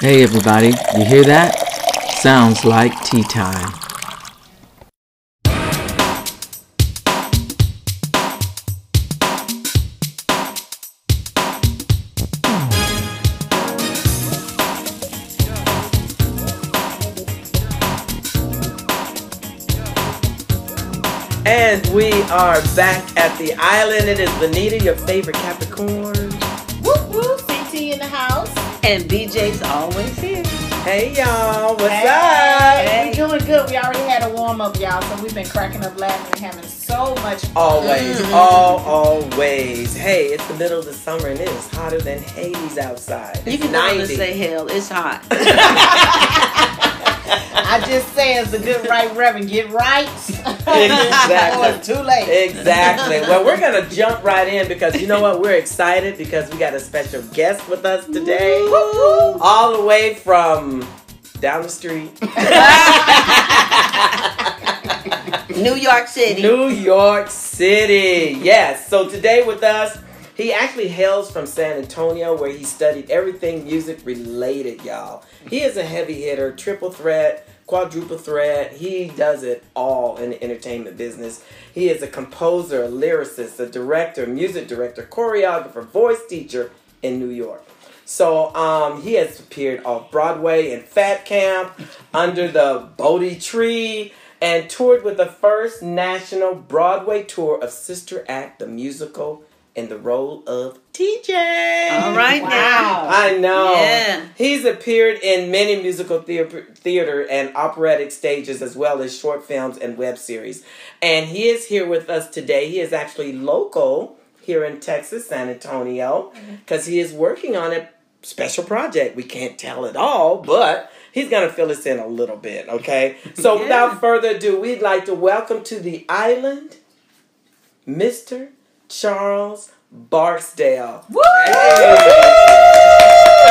Hey everybody, you hear that? Sounds like tea time. And we are back at the island. It is Benita, your favorite Capricorn. And BJ's always here. Hey y'all, what's Hey, up? We're doing good. We already had a warm up, y'all, so we've been cracking up laughing and having so much fun. Always, Mm-hmm. all, always. Hey, it's the middle of the summer and it is hotter than Hades outside. You can 90. say hell. It's hot. I just say, it's a good right reverend, get right. Exactly. Or it's too late. Exactly. Well, we're gonna jump right in because you know what? We're excited because we got a special guest with us today, all the way from down the street, New York City. New York City. Yes. So today with us, he actually hails from San Antonio, where he studied everything music related. Y'all, he is a heavy hitter, triple threat. Quadruple threat. He does it all in the entertainment business. He is a composer, a lyricist, a director, music director, choreographer, voice teacher in New York. So um, he has appeared off Broadway in Fat Camp, under the Bodhi Tree, and toured with the first national Broadway tour of Sister Act the musical in the role of TJ. All right now. Wow. I know. Yeah. He's appeared in many musical theater, theater and operatic stages as well as short films and web series. And he is here with us today. He is actually local here in Texas, San Antonio, mm-hmm. because he is working on a special project. We can't tell it all, but he's going to fill us in a little bit, okay? So Yeah. without further ado, we'd like to welcome to the island Mr. Charles Barksdale.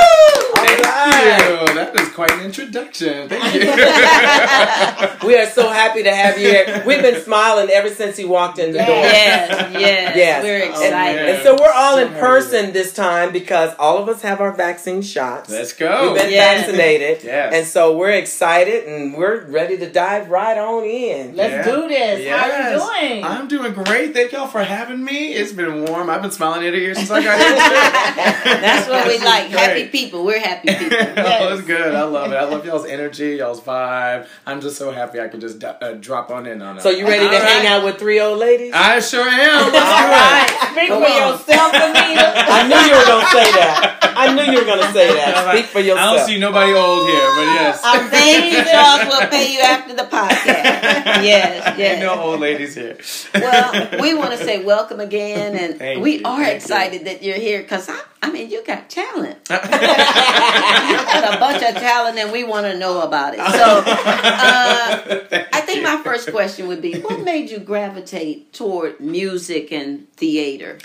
Thank you. That is quite an introduction. Thank you. We are so happy to have you here. We've been smiling ever since he walked in the door. Yes, yes. Yes. We're And, excited. and so we're all So in happy. person this time because all of us have our vaccine shots. Let's go. We've been Yeah. vaccinated. Yes. And so we're excited and we're ready to dive right on in. Let's Yeah. do this. How Yes. you doing? I'm doing great. Thank y'all for having me. It's been warm. I've been smiling ear to ear since I got here. That's what we like. Happy great. People. We're happy people. oh, it's good. I love it. I love y'all's energy, y'all's vibe. I'm just so happy I can just uh, drop on in on it. So you ready to All hang out with three old ladies? I sure am. Let's All do it. right. Speak Come for on. yourself, Anita. I knew you were gonna say that. I knew you were gonna say that. Speak for yourself. I don't see nobody old here, but yes. Thank you, Charles. We'll pay you after the podcast. Yes, Ain't yes. no old ladies here. Well, we want to say welcome again, and Thank we you, are thank excited that you're here because I, I mean, you got talent. you got a bunch of talent, and we want to know about it. So, uh, I think my first question would be, what made you gravitate toward music and theater?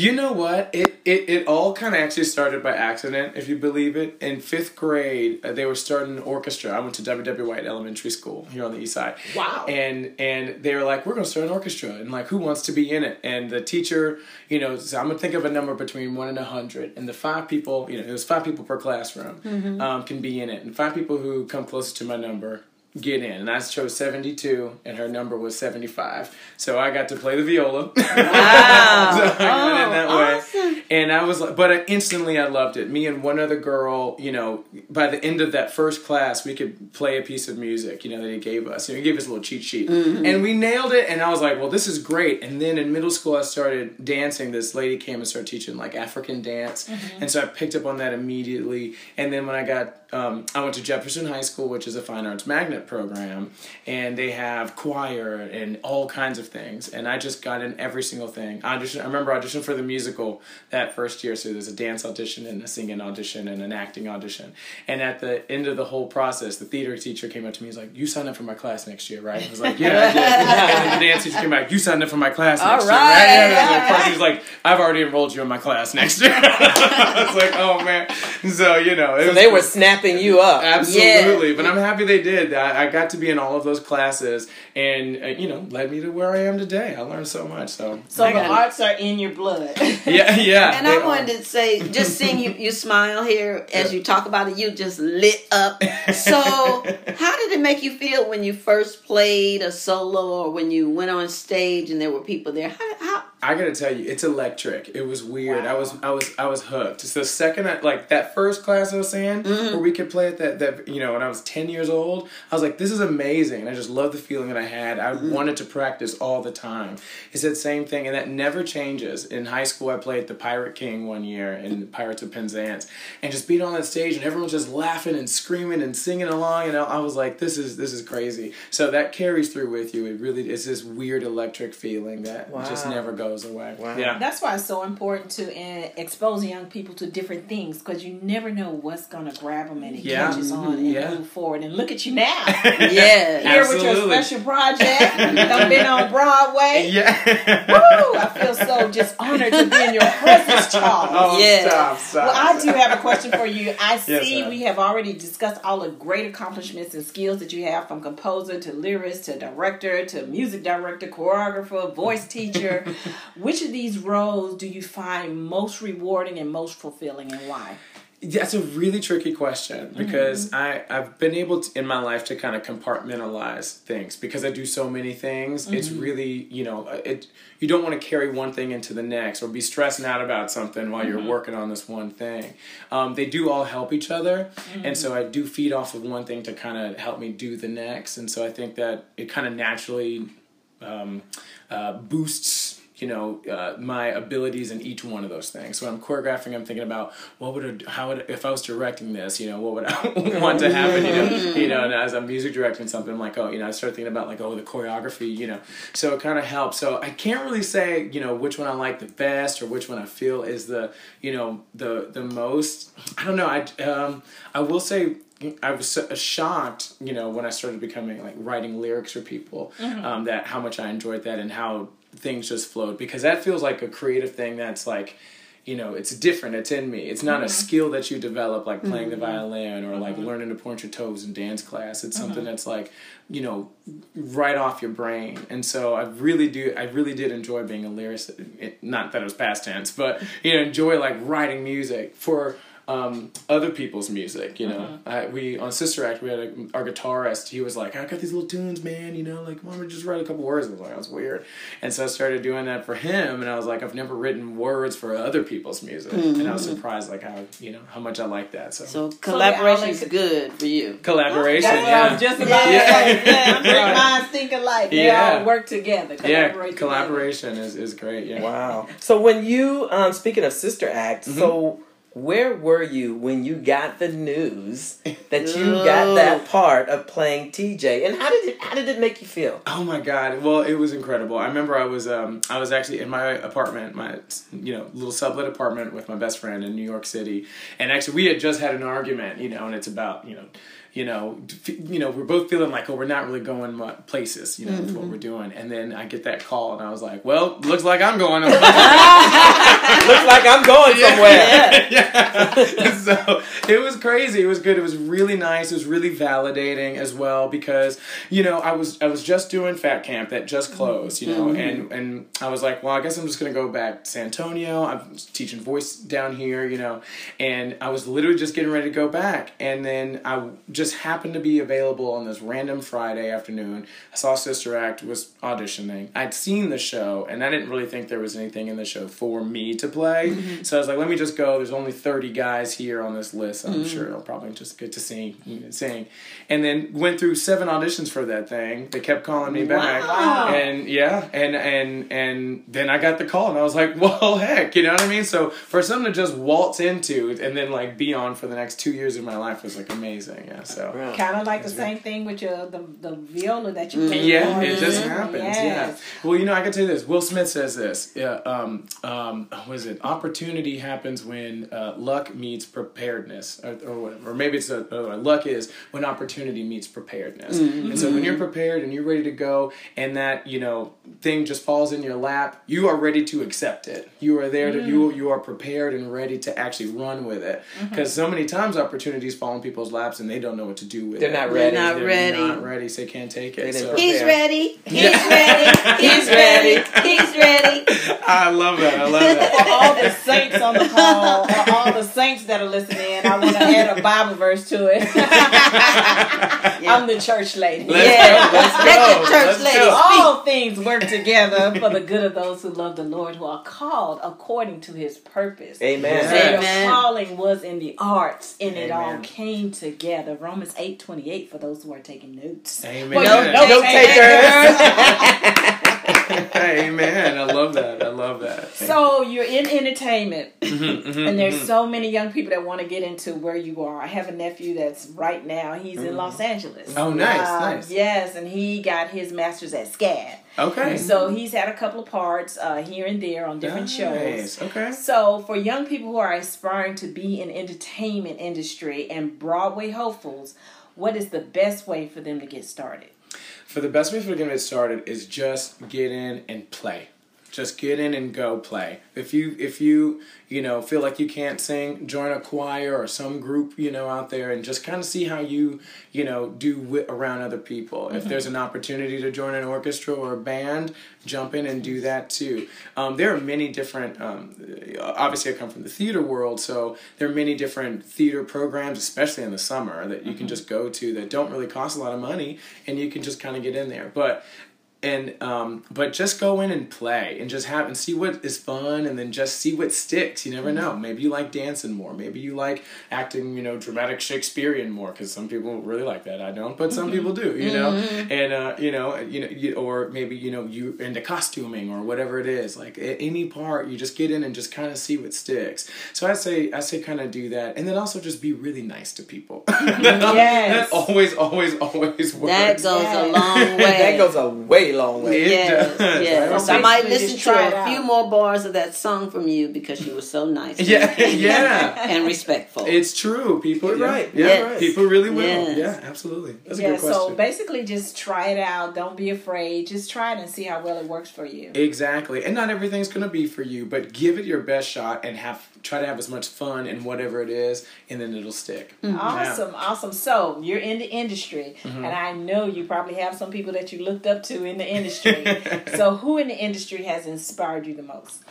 You know what? It it, it all kind of actually started by accident, if you believe it. In fifth grade, uh, they were starting an orchestra. I went to W.W. White Elementary School here on the east side. Wow. And and they were like, we're gonna start an orchestra, and like, who wants to be in it? And the teacher, you know, so I'm gonna think of a number between one and a hundred, and the five people, you know, it was five people per classroom, um, can be in it, and five people who come closest to my number get in. And I chose 72, and her number was 75. So I got to play the viola. Wow. So I got in Oh, that way. awesome. And I was like, but I, instantly I loved it. Me and one other girl, you know, by the end of that first class, we could play a piece of music, you know, that he gave us. You know, he gave us a little cheat sheet. Mm-hmm. And we nailed it. And I was like, well, this is great. And then in middle school, I started dancing. This lady came and started teaching like African dance. Mm-hmm. And so I picked up on that immediately. And then when I got, um, I went to Jefferson High School, which is a fine arts magnet program. And they have choir and all kinds of things. And I just got in every single thing. I auditioned, I remember auditioning for the musical that first year. So there's a dance audition and a singing audition and an acting audition. And at the end of the whole process, the theater teacher came up to me. He's like, "You signed up for my class next year, right?" I was like, "Yeah, I did." and the dance teacher came back. "You signed up for my class All next right, year, right?" Yeah. And the person was like, "I've already enrolled you in my class next year." I was like, "Oh man!" So you know, So was they were snapping you up. Absolutely, but I'm happy they did. I I, I got to be in all of those classes, and uh, you know, led me to where I am today. I learned so much. So So the it. arts are in your blood. yeah, yeah. And I are. wanted to say, just seeing you, you smile here as you talk about it, you just lit up. So, how did it make you feel when you first played a solo or when you went on stage and there were people there? How, how I gotta tell you, it's electric. It was weird. I was, I was, I was hooked. It's the second, I, like that first class I was saying, Mm-hmm. where we could play at that, that you know, when I was ten years old, I was like, this is amazing, and I just love the feeling that I had. I Mm-hmm. wanted to practice all the time. It's that same thing, and that never changes. In high school, I played the Pirate King one year in Pirates of Penzance, and just being on that stage, and everyone's just laughing and screaming and singing along, and I I was like, this is this is crazy. So that carries through with you. It really is this weird electric feeling that just never goes away. Wow. Yeah. That's why it's so important to uh, expose young people to different things because you never know what's gonna grab them and it Yeah. catches on and Yeah. move forward. And look at you now, yeah. here with your special project. I've been on Broadway. Yeah. Woo! I feel so just honored to be in your presence, Charles. Oh, Yeah. stop, stop. Well, I do have a question for you. I see ma'am. we have already discussed all the great accomplishments and skills that you have from composer to lyricist to director to music director, choreographer, voice teacher. Which of these roles do you find most rewarding and most fulfilling and why? That's a really tricky question because I, I've been able to, in my life to kind of compartmentalize things because I do so many things. It's really, you know, it you don't want to carry one thing into the next or be stressing out about something while you're working on this one thing. Um, they do all help each other. And so I do feed off of one thing to kind of help me do the next. And so I think that it kind of naturally um, uh, boosts you know uh, my abilities in each one of those things. So when I'm choreographing, I'm thinking about what would I, how would if I was directing this, you know, what would I want to happen, you know, you know, and as I'm music directing something, I'm like, oh, you know, I start thinking about like, oh, the choreography, you know, so it kind of helps. So I can't really say, you know, which one I like the best or which one I feel is the, you know, the the most. I don't know. I um I will say I was so shocked, you know, when I started becoming like writing lyrics for people, um, that how much I enjoyed that and how things just flowed because that feels like a creative thing that's like, you know, it's different. It's in me. It's not a mm-hmm. skill that you develop like playing the mm-hmm. violin or like mm-hmm. learning to point your toes in dance class. It's something that's like, you know, right off your brain. And so I really do. I really did enjoy being a lyricist. It, not that it was past tense, but you know, enjoy like writing music for um, other people's music. You know, I, we on Sister Act we had a, our guitarist. He was like, "I got these little tunes, man. You know, like why don't we just write a couple words?" I was like, "That's weird." And so I started doing that for him, and I was like, "I've never written words for other people's music," and I was surprised like how you know how much I like that. So, So collaboration is like- good for you. collaboration, That's what I yeah. was just about Yeah. to say. Yeah, I'm Great sorry. minds think alike. They Yeah. all work together. yeah, Collaborate collaboration is, is great. Yeah. Wow. So when you um speaking of Sister Act, Mm-hmm. so where were you when you got the news that you got that part of playing TJ? And how did it how did it make you feel? Oh my god! Well, it was incredible. I remember I was um I was actually in my apartment, my you know little sublet apartment with my best friend in New York City, and actually we had just had an argument, you know, and it's about you know. You know, you know, we're both feeling like, oh, we're not really going places, you know, with what mm-hmm. we're doing. And then I get that call, and I was like, well, looks like I'm going. Looks like I'm going somewhere. yeah. so it was crazy. It was good. It was really nice. It was really validating as well because you know I was I was just doing Fat Camp that just mm-hmm. closed. You know, mm-hmm. and and I was like, well, I guess I'm just gonna go back to San Antonio. I'm teaching voice down here. You know, and I was literally just getting ready to go back, and then I just happened to be available on this random Friday afternoon. I saw Sister Act was auditioning. I'd seen the show, and I didn't really think there was anything in the show for me to play. Mm-hmm. So I was like, let me just go. There's only 30 guys here on this list. I'm mm-hmm. sure I'll probably just get to sing, sing. And then went through seven auditions for that thing. They kept calling me back. Wow. And yeah, and and and then I got the call, and I was like, well, heck, you know what I mean? So for something to just waltz into and then like be on for the next two years of my life was like amazing. Yeah. So. Wow. Kind of like the same thing with your the, the viola that you played. Yeah, on. it just happens. Yes. Yeah. Well, you know, I can tell you this. Will Smith says this. Yeah. Um. Um. What is it? Opportunity happens when uh, luck meets preparedness, or, or whatever. Or maybe it's a, uh, luck is when opportunity meets preparedness. And so when you're prepared and you're ready to go, and that you know thing just falls in your lap, you are ready to accept it. You are there to you. You are prepared and ready to actually run with it. Because so many times opportunities fall in people's laps and they don't know what to do with They're it. not ready. not They're ready. not ready, so they can't take They it. didn't So. prepare. He's ready. He's Yeah. ready. He's ready. He's ready. I love that. I love that. For all the saints on the call, for all the saints that are listening, I want to add a Bible verse to it. I'm the church lady. Let's Yeah. go. Let's Let go. the church Let's ladies go. All things work together for the good of those who love the Lord, who are called according to His purpose. Amen. So Yeah. your calling was in the arts, and it all came together. Romans eight twenty eight for those who are taking notes. Amen. For No- you no note takers. Amen. I love that. I love that. So you're in entertainment, Mhm, and there's mhm. so many young people that want to get into where you are. I have a nephew that's right now. He's in Los Angeles. Oh, nice, Um, nice. Yes, and he got his master's at SCAD. okay. So he's had a couple of parts uh, here and there on different shows. Okay. So for young people who are aspiring to be in entertainment industry and Broadway hopefuls, what is the best way for them to get started? For the best way for to get started is just get in and play. Just get in and go play. If you if you you know feel like you can't sing, join a choir or some group you know out there and just kind of see how you you know do wi- around other people. If there's an opportunity to join an orchestra or a band, jump in and do that too. Um, there are many different. Um, obviously, I come from the theater world, so there are many different theater programs, especially in the summer, that you can just go to that don't really cost a lot of money, and you can just kind of get in there. But and um, but just go in and play and just have and see what is fun and then just see what sticks. You never know. Maybe you like dancing more. Maybe you like acting you know dramatic shakespearean more because some people really like that. I don't but some people do you know? And uh, you know you know you, or maybe you know you into costuming or whatever it is. Like any part you just get in and just kind of see what sticks. So i say i say kind of do that. And then also just be really nice to people. Yes. that always always always works. That goes Yeah. a long way. that goes a way long way. It Yes, does. yes. So I might listen to a few more bars of that song from you because you were so nice. Yeah, yeah. and respectful. It's true. People, You're yeah, right. Yeah, Yes. people really will. Yes. Yeah, absolutely. That's a yeah, good question. so basically just try it out. Don't be afraid. Just try it and see how well it works for you. exactly, and not everything's gonna be for you, but give it your best shot and have try to have as much fun in whatever it is, and then it'll stick. Awesome, awesome. So you're in the industry, Mm-hmm. and I know you probably have some people that you looked up to in the industry. so who in the industry has inspired you the most?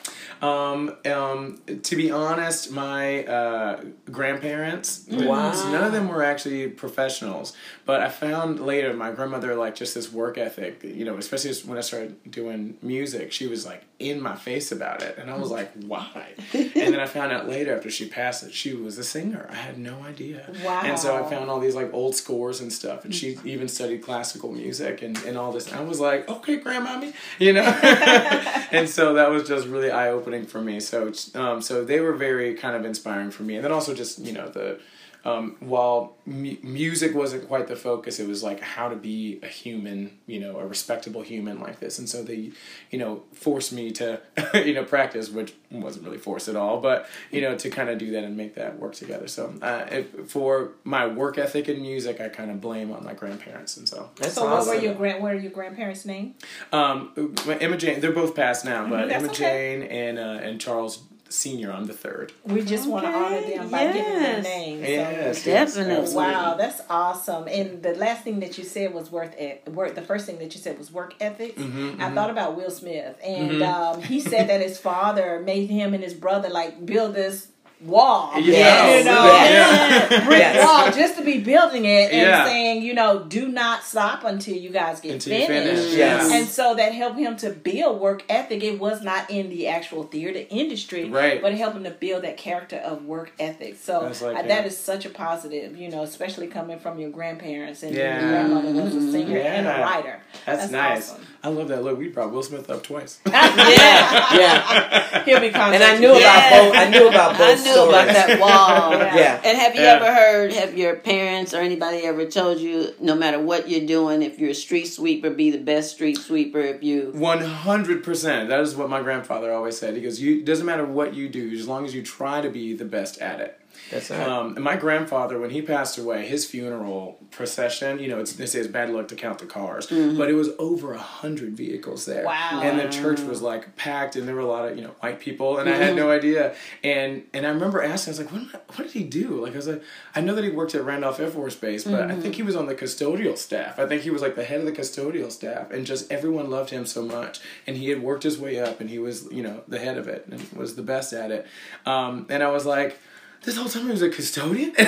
Um, um, to be honest, my uh, grandparents, Wow. none of them were actually professionals. But I found later my grandmother like just this work ethic. You know, especially when I started doing music, she was like in my face about it, and I was like, why? and then I found out later after she passed that she was a singer. I had no idea. Wow. And so I found all these like old scores and stuff, and she even studied classical music and, and all this. And I was like, okay, grandmommy, you know. and so that was just really eye opening for me. So um, so they were very kind of inspiring for me, and then also just you know the. Um, while mu- music wasn't quite the focus, it was like how to be a human, you know, a respectable human like this. And so they, you know, forced me to, you know, practice, which wasn't really forced at all, but, you know, to kind of do that and make that work together. So uh, if, for my work ethic in music, I kind of blame on my grandparents. And so, That's so what awesome. were your grand? What are your grandparents' name? um, Emma Jane, they're both passed now, but that's Emma okay. Jane and, uh, and Charles Senior, I'm the third. We just want to honor them by giving their names. Yes, So- Definitely. Wow, that's awesome. And the last thing that you said was worth it. Work. The first thing that you said was work ethics. Mm-hmm, I thought about Will Smith, and um, he said that his father made him and his brother like build this wall. Yeah. you know, Yeah. brick Yes. wall just to be building it and Yeah. saying, you know, do not stop until you guys get Until finished. finish, yes. And so that helped him to build work ethic. It was not in the actual theater industry, Right. but it helped him to build that character of work ethic. So That's like it. that is such a positive, you know, especially coming from your grandparents and Yeah. your grandmother was a mm-hmm. singer and a writer. That's, That's nice. awesome. I love that. Look, we brought Will Smith up twice. Yeah, yeah. He'll be And I knew contacting about both. I knew about both. I knew stories. about that wall. Yeah. And have you Yeah. ever heard, have your parents or anybody ever told you, no matter what you're doing, if you're a street sweeper, be the best street sweeper. If you, One hundred percent. That is what my grandfather always said. He goes, "You doesn't matter what you do, as long as you try to be the best at it." That's right. Um, and my grandfather, when he passed away, his funeral procession, you know, it's, they say it's bad luck to count the cars, but it was over a hundred vehicles there. Wow. And the church was like packed, and there were a lot of you know white people, and I had no idea. And and I remember asking, I was like, what, what did he do? Like I was like, I know that he worked at Randolph Air Force Base, but I think he was on the custodial staff. I think he was like the head of the custodial staff, and just everyone loved him so much. And he had worked his way up, and he was you know the head of it, and was the best at it. Um, and I was like. This whole time he was a custodian. Just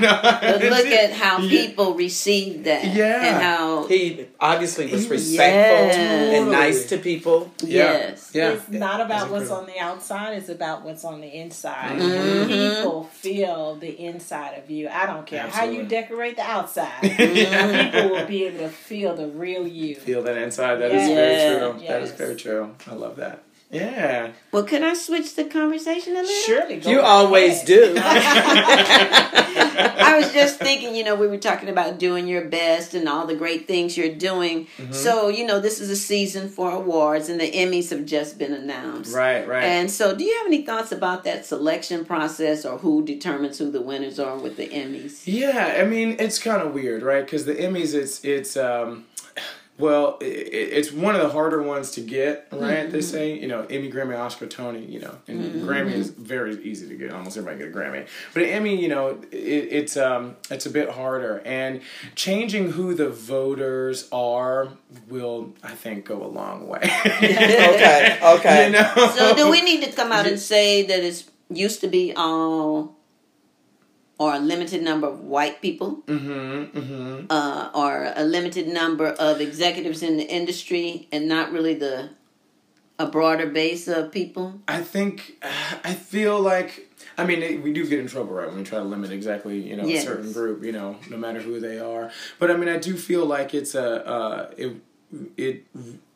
but look at how people received that. Yeah. And how He obviously was Yes. respectful and nice to people. yes. Yeah. It's not about It's what's on the outside, it's about what's on the inside. Mhm. People feel the inside of you. I don't care how you decorate the outside. People will be able to feel the real you. Feel that inside. That is Yes. very true. That is very true. I love that. Yeah. Well, can I switch the conversation a little? Surely, go You always ahead. do. I was just thinking, you know, we were talking about doing your best and all the great things you're doing. Mm-hmm. So, you know, this is a season for awards, and the Emmys have just been announced. Right. Right. And so, do you have any thoughts about that selection process or who determines who the winners are with the Emmys? Yeah, I mean it's kind of weird, right? Because the Emmys, it's it's um, well, i it's one of the harder ones to get, mm-hmm, right? They mm-hmm. say, you know, Emmy, Grammy, Oscar, Tony, you know, and mm-hmm, Grammy is very easy to get. Almost everybody get a Grammy, but an Emmy, you know, it, it's um, it's a bit harder, and changing who the voters are will, I think, go a long way. okay. Okay. You know? So, do we need to come out and say that it's used to be all or a limited number of white people? Mm-hmm. Mm-hmm. uh, or a limited number of executives in the industry and not really the a broader base of people. I think I feel like I mean it, we do get in trouble right when we try to limit exactly you know Yes. a certain group you know no matter who they are but I mean I do feel like it's a uh, it it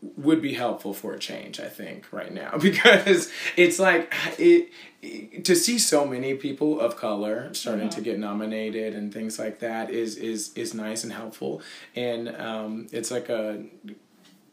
would be helpful for a change I think right now. Because it's like it, it- to see so many people of color starting to get nominated and things like that is is is nice and helpful. And um, it's like a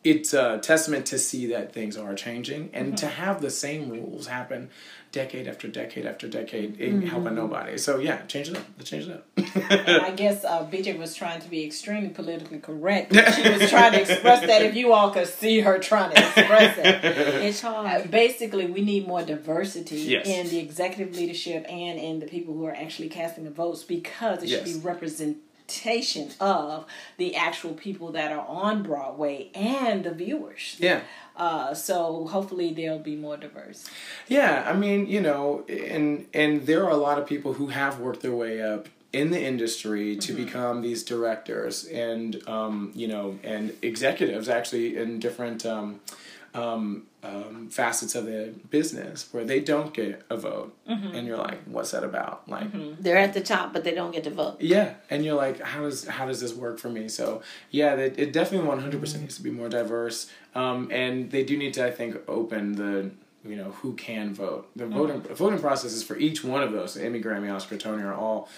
it's a testament to see that things are changing and to have the same rules happen decade after decade after decade ain't helping nobody. So yeah, change it up. Let's change it up. And I guess uh, BJ was trying to be extremely politically correct. She was trying to express that if you all could see her trying to express it. It's Uh, hard. basically, we need more diversity Yes. in the executive leadership and in the people who are actually casting the votes because it should be be representation of the actual people that are on Broadway and the viewers. yeah. Uh, so hopefully they'll be more diverse. Yeah, I mean, you know, and and there are a lot of people who have worked their way up in the industry to become these directors and um, you know and executives actually in different um, um, um, facets of the business where they don't get a vote. And you're like what's that about? Like They're at the top, but they don't get to vote. yeah. And you're like how does how does this work for me? So yeah it, it definitely 100% needs to be more diverse. Um, and they do need to i think open the you know who can vote. The voting voting processes for each one of those. Emmy grammy oscar tony are all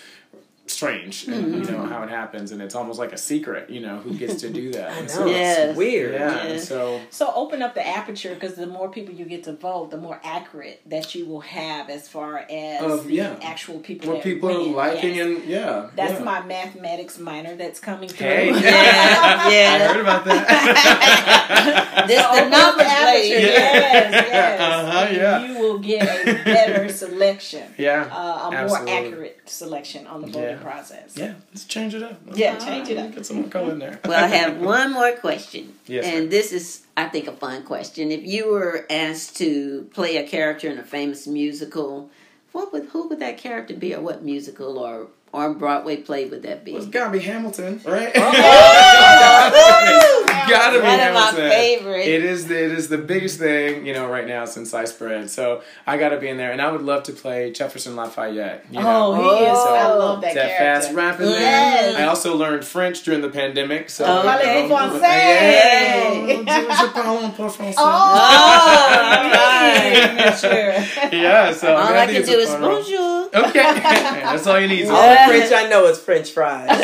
strange and you know how it happens and it's almost like a secret you know who gets to do that I know. so, Yes. It's weird. yeah Yes. so So open up the aperture because the more people you get to vote, the more accurate that you will have as far as Of- the yeah. actual people. what that people win. are liking Yes. and yeah That's yeah. my mathematics minor that's coming through. hey Yeah, i yeah. heard about that This the Open up aperture, lady. Yes, yes. Uh-huh, yeah. You will get a better selection. yeah Uh, a more accurate selection on the voting Yeah. process. yeah let's change it up Yeah, change it up. get some more color in there Well, I have one more question. Yes, and ma'am. this is, I think, a fun question. If you were asked to play a character in a famous musical, what would who would that character be, or what musical or or Broadway play would that be? Well, it's gotta be Hamilton, right? Oh, Woo! gotta be One of my Hamilton. favorites. It is the it is the biggest thing you know right now since sliced bread. So I gotta be in there, and I would love to play Jefferson Lafayette. You know? Oh, he is. Oh. I love that, that character. fast rapping man. Yes. I also learned French during the pandemic. So Oh, you know, français? yeah. Je parle un peu français. Oh, right. sure. Yeah, so All I, think can it's a do is fun role. bonjour. Okay, that's all you need. All the French I know is French fries.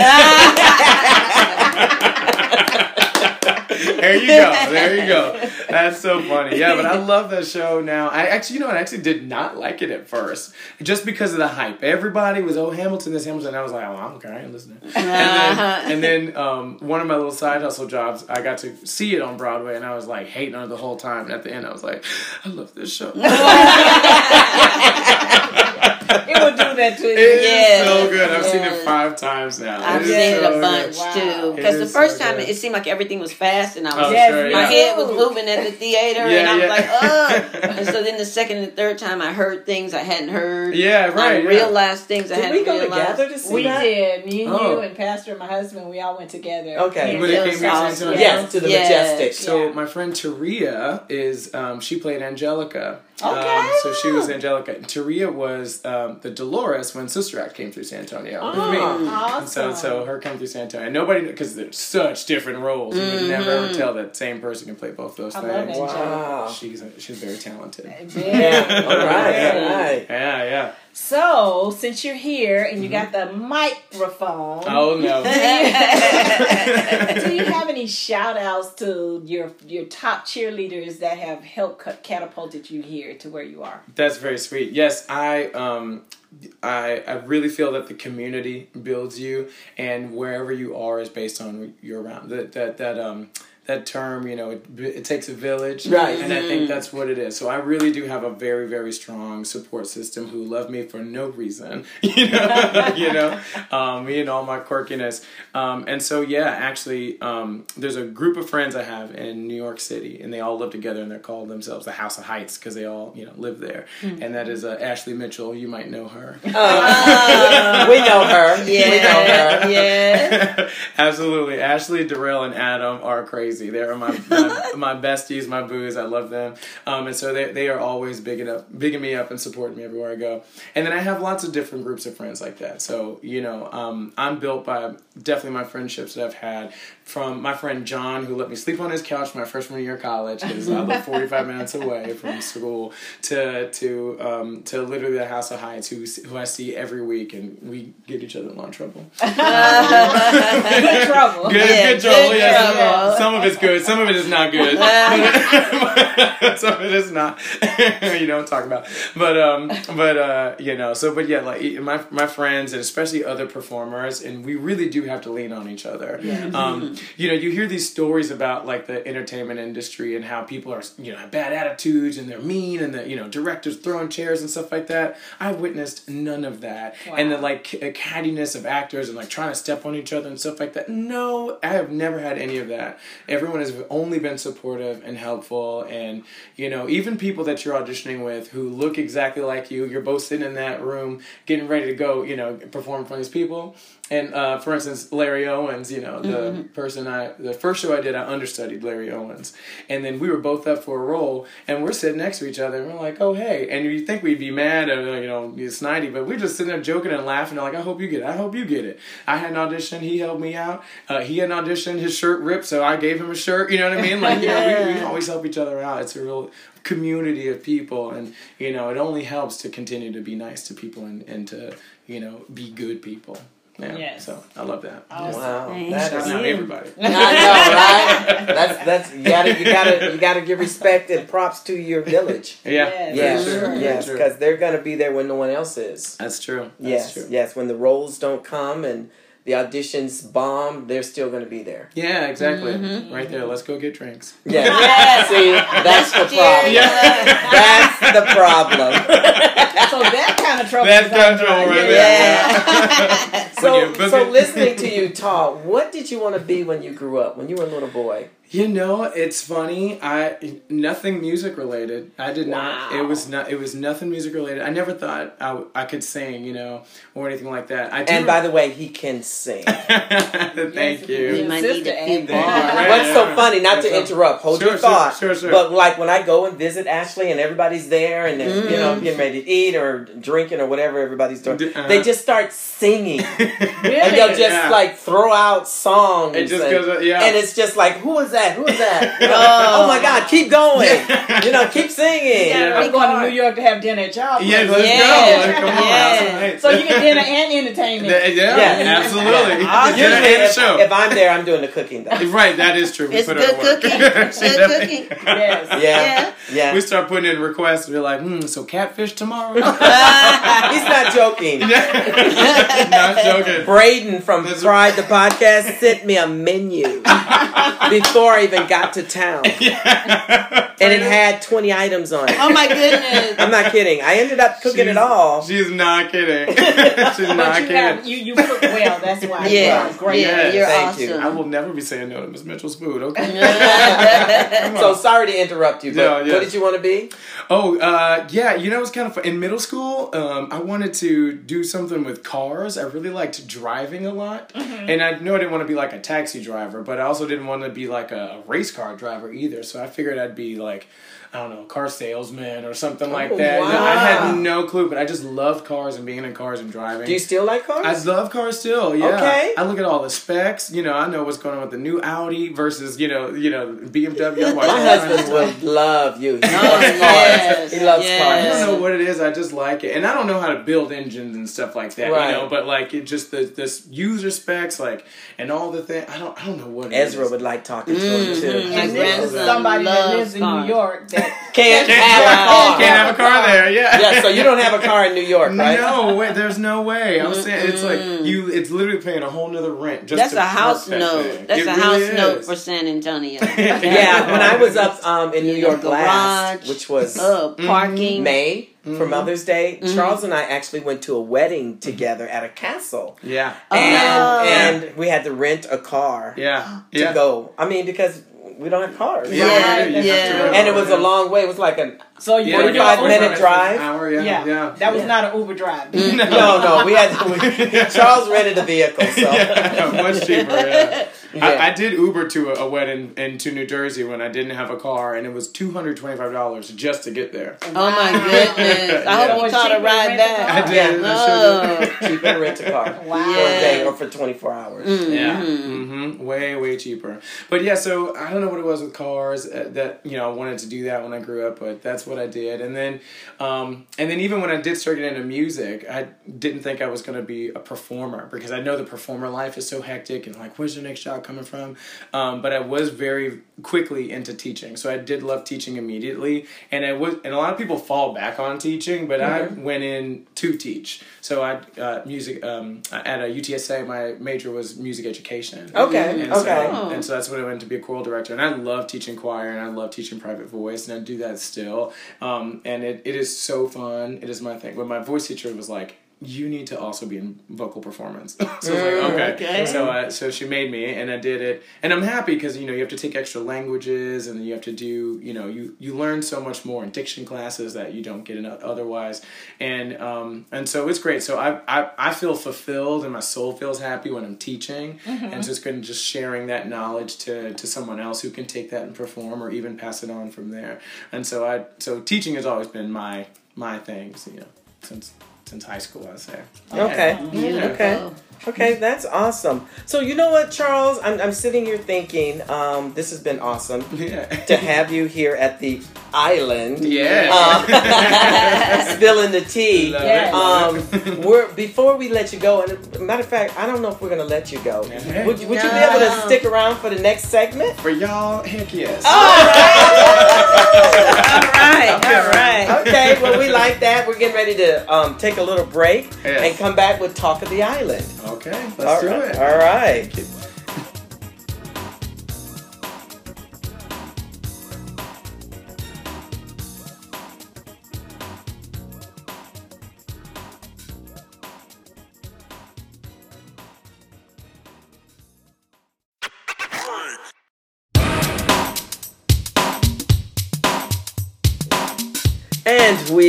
there you go. There you go. That's so funny. Yeah, but I love that show now. I actually, you know, I actually did not like it at first, just because of the hype. Everybody was, oh, Hamilton, this Hamilton. And I was like, oh, I'm okay, I ain't listening. And then, and then um, one of my little side hustle jobs, I got to see it on Broadway, and I was like hating on it the whole time. And at the end, I was like, I love this show. It would do that to you. It's Yes, so good. I've seen it five times now. I've It seen is it so a bunch. Wow. too. Because the is so first time good. it seemed like everything was fast, and I was Oh, Yes, sure, my yeah. head was moving at the theater, and I was yeah. like, ugh. and so then the second and third time, I heard things I hadn't heard. Yeah, right. I yeah. realized things I Did hadn't we go realized. together to see We that? did. Me and Oh. you and Pastor and my husband, we all went together. Okay. And But it it came awesome. Yes, to the majestic. So my friend Taria is um, she played Angelica. Okay. Um, so she was Angelica. Taria was um, the Dolores when Sister Act came through San Antonio with me. Oh, Awesome. So so her come through San Antonio. And nobody because they're such different roles. You would never ever tell that same person can play both those I things. it. Wow. She's she's very talented. Yeah. All right. All right. Yeah, yeah. So, since you're here and you got the microphone, Oh no. shout outs to your your top cheerleaders that have helped catapulted you here to where you are? That's very sweet. Yes, I um I I really feel that the community builds you and wherever you are is based on who you're around. That that that um that term, you know, it, it takes a village, Right. And I think that's what it is. So I really do have a very, very strong support system who love me for no reason, you know, you know, um, me and all my quirkiness. Um, and so yeah, actually, um, there's a group of friends I have in New York City, and they all live together, and they're called themselves the House of Heights because they all, you know, live there. And that is uh, Ashley Mitchell. You might know her. we know her. Yeah, We know her. Yeah, yeah. Absolutely. Ashley, Darrell, and Adam are crazy. They are my, my, my besties, my boos. I love them. Um, and so they, they are always bigging up, bigging me up and supporting me everywhere I go. And then I have lots of different groups of friends like that. So, you know, um, I'm built by definitely my friendships that I've had from my friend John, who let me sleep on his couch my freshman year of college because I live 45 minutes away from school, to to um, to literally the House of Heights, who who I see every week, and we get each other in a lot of trouble. Good trouble. Good, Yeah, good trouble. good yes. trouble. Some of it's good. Some of it is not good. some of it is not. you don't talk about. But um, but uh, you know. So, but yeah, like my my friends and especially other performers, and we really do have to lean on each other. Um, you know, you hear these stories about like the entertainment industry and how people are you know have bad attitudes and they're mean and the you know directors throwing chairs and stuff like that. I've witnessed none of that, and the like c- cattiness of actors and like trying to step on each other and stuff like that. No, I have never had any of that. Everyone has only been supportive and helpful, and you know, even people that you're auditioning with who look exactly like you. You're both sitting in that room getting ready to go, you know, perform in front of these people. And uh, for instance, Larry Owens, you know, the person I, the first show I did, I understudied Larry Owens. And then we were both up for a role, and we're sitting next to each other, and we're like, oh, hey. And you think we'd be mad or, you know, snidey, but we're just sitting there joking and laughing, and like, I hope you get it. I hope you get it. I had an audition, he helped me out. Uh, he had an audition, his shirt ripped, so I gave him a shirt, you know what I mean? Like, you know, we, we always help each other out. It's a real community of people, and, you know, it only helps to continue to be nice to people and, and to, you know, be good people. Yeah. Yes. So I love that. Wow. Thank That is Not everybody. I know, right? That's that's you gotta you gotta you gotta give respect and props to your village. Yeah. Yes. Yes, Very true, yes, because they're gonna be there when no one else is. That's true. That's yes, true. yes. When the roles don't come and the auditions bomb, they're still gonna be there. Yeah, exactly. Mm-hmm. Right there. Let's go get drinks. Yeah. Yes. See, that's the Cheer. problem. That's the problem. So that kind of trouble. That's is on kind of trouble right right there. there. So, When you book so listening to you talk, what did you want to be when you grew up? When you were a little boy? You know, it's funny. I nothing music related. I did not. It was not. It was nothing music related. I never thought I, I could sing. You know, or anything like that. I do. And by the way, he can sing. Thank Yes, you. We might need a few bars. Right. What's so funny? Not to interrupt. Hold Sure, your thought. sure, sure. But like when I go and visit Ashley and everybody's there and they're, you know getting ready to eat or drinking or whatever everybody's doing, uh-huh. they just start start singing. Really? And they'll just Yeah. like throw out songs. It just and, goes, yeah. and it's just like, who is that? Who is that? You know, oh my God, keep going. You know, keep singing. Yeah. I'm going to New York to have dinner at y'all. Yes, let's Yeah. go. Come on. Yeah. Right. So you get dinner and entertainment. Th- yeah, Yeah. absolutely. Yeah. Dinner Usually, and a if, show. if I'm there, I'm doing the cooking though. right, that is true. We It's put good our work. cooking. Good cooking. yes. Yeah, Yeah. yeah. We start putting in requests. We're like, hmm, so catfish tomorrow? He's not joking. Not joking. Braden from That's- Pride the podcast sent me a menu before I even got to town, and it had 20 items on it. Oh my goodness. I'm not kidding. I ended up cooking it all. She's not kidding. She's not But you, kidding. have, you, you cook well. That's why. Yeah. It's great. Yeah, Yes. you're Thank you. I will never be saying no to Miss Mitchell's food. Okay. So sorry to interrupt you, but Yeah, yeah. what did you want to be? Oh, uh, yeah. You know, it was kind of fun. In middle school, um, I wanted to do something with cars. I really liked driving a lot, and I know I didn't want to be like a taxi driver, but I also didn't want to be like a, a race car driver either. So I figured I'd be like. I don't know, car salesman or something like Oh, that. wow. I had no clue, but I just love cars and being in cars and driving. Do you still like cars? I love cars still. Yeah. Okay. I look at all the specs. You know, I know what's going on with the new Audi versus you know, you know, BMW. My all kinds of husband stuff. would love you. He loves cars. He loves I Yes. don't know what it is. I just like it, and I don't know how to build engines and stuff like that. Right. You know, but like it just the this user specs, like and all the thing. I don't. I don't know what. it Ezra is. would like talking to him too. Mhm. And this is somebody that loves lives in. New York that Can't Can't, have a car. can't have a car there. Yeah. Yeah, so you don't have a car in New York, right? No way. There's no way. I'm saying it's like you. It's literally paying a whole nother rent just. That's to a house that note. thing. That's It a really house is. note for San Antonio. Yeah, when I was up um, in New You know, York last, garage. which was Oh, parking. May Mm-hmm. for Mother's Day, Charles and I actually went to a wedding together at a castle, Yeah. and Oh. and we had to rent a car Yeah. to Yeah. go. I mean, because we don't have cars. Yeah. Yeah, you yeah. And it was a long way. It was like a so you Yeah, were 45 minute drive. Hour, yeah, Yeah, yeah. that was Yeah. not an Uber drive. no, no. We had to, Charles rented a vehicle, so yeah, much cheaper. Yeah. Yeah. I, I did Uber to a, a wedding into New Jersey when I didn't have a car, and it was two hundred twenty five dollars just to get there. Oh my goodness. I Yeah. hope you Was caught a ride than back. I did. Yeah. I sure did. Oh. cheaper rent a car Wow. for a day or for 24 hours. Yeah, hmm way way cheaper. But yeah, so I don't know what it was with cars uh, that you know I wanted to do that when I grew up, but that's what I did. And then, um, and then even when I did start getting into music, I didn't think I was going to be a performer because I know the performer life is so hectic and like, where's your next job coming from? Um, but I was very quickly into teaching, so I did love teaching immediately. And I was, and a lot of people fall back on teaching, but I went in to teach. So I uh, music um, at a UTSA. My major was music education. Okay, And okay. So, and so that's what I went to be a choral director. And I love teaching choir and I love teaching private voice and I do that still. Um, and it, it is so fun. It is my thing. But my voice teacher was like, you need to also be in vocal performance. so I was like, okay. okay. So uh, so she made me, and I did it, and I'm happy because you know you have to take extra languages, and you have to do you know you you learn so much more in diction classes that you don't get in otherwise, and um and so it's great. So I I, I feel fulfilled, and my soul feels happy when I'm teaching, and so it's good just sharing that knowledge to to someone else who can take that and perform, or even pass it on from there. And so I so teaching has always been my my thing, so, you know, since since high school, I say. Okay. Beautiful. Okay. Okay, that's awesome. So you know what, Charles? I'm, I'm sitting here thinking, um, this has been awesome Yeah. to have you here at the island. Yeah. Um, spilling the tea. Love Yes. Um, we're before we let you go, and matter of fact, I don't know if we're gonna let you go. Okay. Would, would you be able to stick around for the next segment? For y'all, heck yes. All right. All right. Okay, well we like that. We're getting ready to um, take a little break Yes. and come back with talk of the island. Okay, let's All do right. it. All right.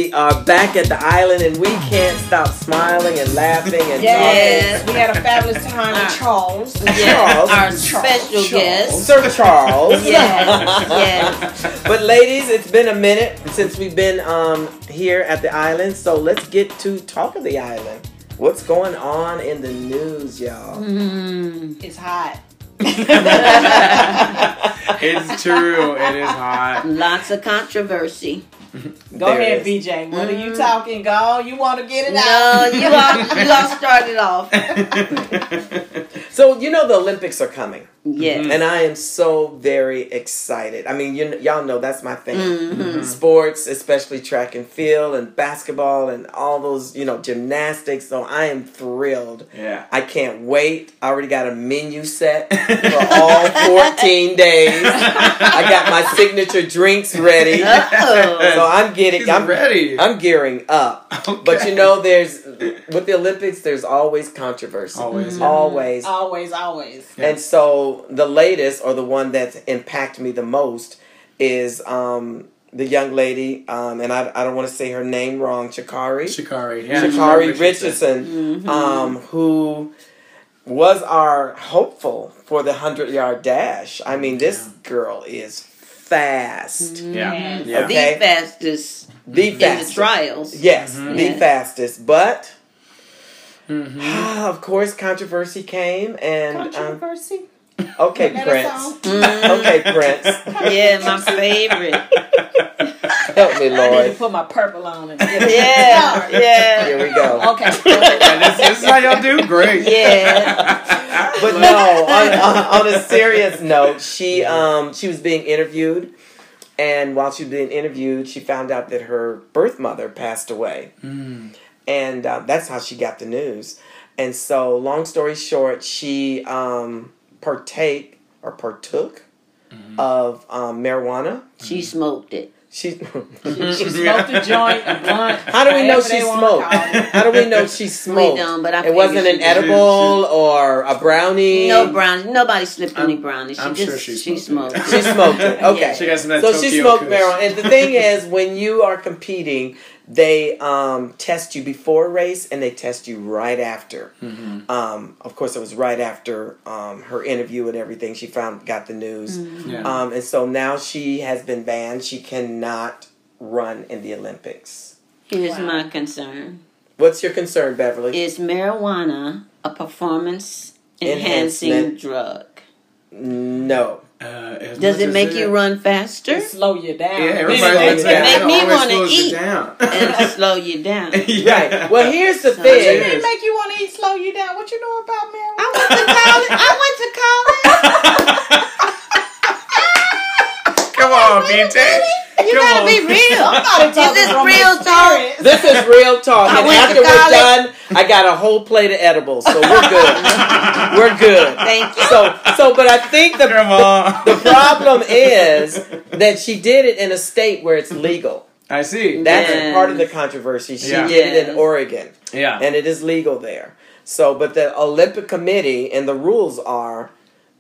We are back at the island, and we can't stop smiling and laughing and Yes, talking. we had a fabulous time with Charles. Charles. Our special guest. Sir Charles. Yes. Yes. But ladies, it's been a minute since we've been um, here at the island, so let's get to talk of the island. What's going on in the news, y'all? Mm. It's hot. It's true. It is hot. Lots of controversy. Go There ahead, is. BJ. What are you talking? Go. You want to get it No, out? you all you all started off. So you know the Olympics are coming, Yes. and I am so very excited. I mean, you kn- y'all know that's my thing. Mm-hmm. Sports, especially track and field and basketball and all those, you know, gymnastics. So I am thrilled. Yeah. I can't wait. I already got a menu set for all 14 days. I got my signature drinks ready. Oh. So I'm getting He's I'm ready. I'm gearing up. But you know there's with the Olympics there's always controversy. Always. Always. Always, always. Yeah. And so the latest or the one that's impacted me the most is um the young lady, um, and I, I don't want to say her name wrong, Sha'Carri. Shikari. Yeah. Sha'Carri Richardson, um, who was our hopeful for the 100 yard dash. I mean, this girl is fast. Yeah. Yeah. Okay. The fastest The in the fastest. trials. Yes, the Yeah. fastest. But, Mm-hmm. of course, controversy came. And, um, Controversy. Okay, Prince. Mm, Okay, Prince. yeah, my favorite. Help me, I need to Lord. put my purple on and it. Yeah, yeah, Here we go. Okay. Yeah, this, this is how y'all do. Great. yeah. But no, on, on, on a serious note, she um she was being interviewed, and while she was being interviewed, she found out that her birth mother passed away, and uh, that's how she got the news. And so, long story short, she um partake or partook of um, marijuana. She smoked it. She She smoked a joint, a blunt. How do we know she smoked? How do we know she smoked? don't, but I it wasn't she an did. edible or a brownie. No brownie. Nobody slipped any I'm- brownies. She I'm just sure she she smoked smoked. it. She smoked it. Okay. Yeah. She got some of so that she smoked marijuana. And the thing is, when you are competing, they um, test you before a race and they test you right after. Mm-hmm. Um, of course, it was right after um, her interview and everything. She found got the news, Yeah. um, and so now she has been banned. She cannot run in the Olympics. Here's Wow. my concern: What's your concern, Beverly? Is marijuana a performance enhancing drug? no. Uh, Does it as make you run faster slow you down. Yeah, Slow everybody you thinks down. that. Make me wanna eat. down. and slow you down? Yeah. Right. Well, here's the So- What you thing. mean make you want to eat, slow you down? What you know about marijuana? I went to college. I went to college. Come on, BJ. You Come gotta on. be real. Somebody Is this real talk? This is real talk. I And went to after we're college. done, I got a whole plate of edibles, so we're good. we're good. Thank you. So, so, but I think the Come on. the problem is that she did it in a state where it's legal. I see. That's Yes. part of the controversy. She Yeah. did it in Oregon, Yeah. and it is legal there. So, but the Olympic Committee and the rules are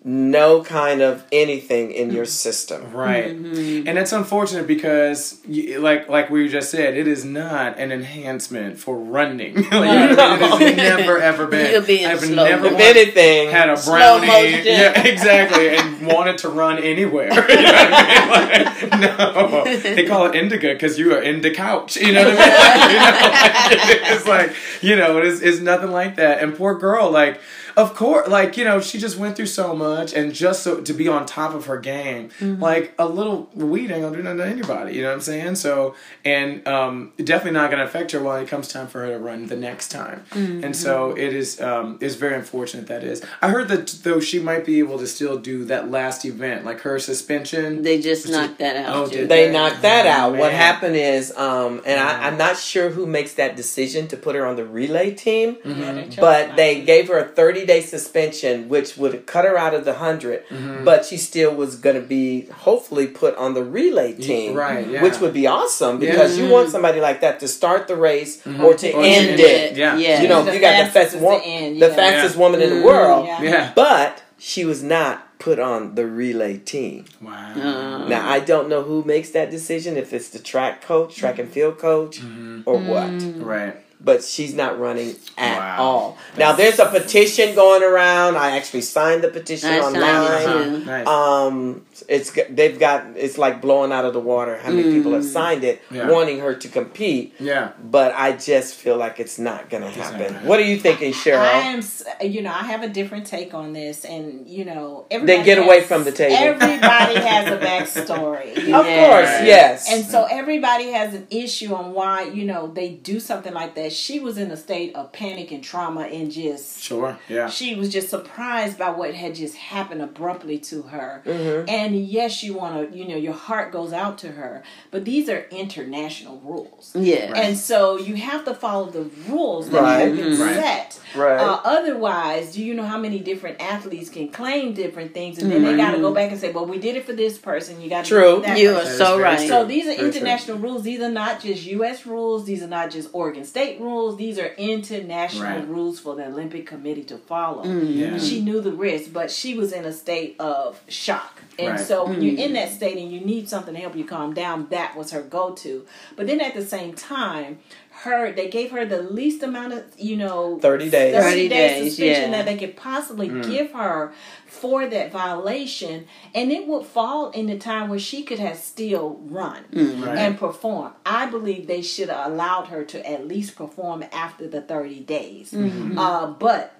no kind of anything in your system. Right, Mm-hmm. and it's unfortunate because, y- like like we just said, it is not an enhancement for running. like, it has never ever been. You'll be in I've slow never If once anything, had a Slow brownie. motion. Yeah, exactly, and wanted to run anywhere. You know what I mean? Like, no, they call it indica because you are in the couch. You know what I mean? You know, like, it's like you know, it's, it's nothing like that. And poor girl, like. Of course, like you know, she just went through so much, and just so to be on top of her game, like a little weed ain't gonna do nothing to anybody. You know what I'm saying? So, and um, definitely not gonna affect her while it comes time for her to run the next time. And so it is um, is very unfortunate that is. I heard that though she might be able to still do that last event, like her suspension. They just knocked that out. Oh, did they knocked that out. What happened is, um, and I, I'm not sure who makes that decision to put her on the relay team, Mm-hmm. Yeah, they chose but they gave her a 30 day suspension, which would cut her out of the 100, Mm-hmm. but she still was going to be hopefully put on the relay team, right, yeah. which would be awesome because you want somebody like that to start the race or to Or to end end it. it. Yeah. yeah. You know, The you got the fastest fastest, wo- the end, the yeah. fastest Yeah. woman in the Mm, world, yeah. Yeah. but she was not put on the relay team. Wow. Uh, Now I don't know who makes that decision, if it's the track coach, track and field coach, or what. Right. But she's not running at Wow. all. Now there's a petition going around. I actually signed the petition I signed it online. Nice. Um, it's they've got it's like blowing out of the water how many people have signed it, Yeah. wanting her to compete. yeah. But I just feel like it's not gonna happen. gonna. What are you thinking, Cheryl? I am, you know, I have a different take on this, and you know, everybody Then get away from the table. Everybody has a backstory, you of know? course, yes. and so everybody has an issue on why you know they do something like that. She was in a state of panic and trauma, and just Sure. Yeah. she was just surprised by what had just happened abruptly to her. Mm-hmm. And yes, you want to, you know, your heart goes out to her, but these are international rules. Yeah. And so you have to follow the rules that Right. have been Right. set. Right. Uh, otherwise, do you know how many different athletes can claim different things, and then they got to go back and say, "Well, we did it for this person. You got to True. that You person." are so right. true. So these are Very true. international rules. These are not just U.S. rules. These are not just Oregon State rules. These are international Right. rules for the Olympic Committee to follow. Mm-hmm. Yeah. She knew the risk, but she was in a state of shock. And Right. so when you're in mm-hmm. that state and you need something to help you calm down, that was her go-to. But then at the same time, her they gave her the least amount of you know 30 days. 30 30 day days, suspension yeah. that they could possibly mm. give her for that violation and it would fall in the time where she could have still run mm, Right. and perform i believe they should have allowed her to at least perform after the 30 days mm-hmm. uh, but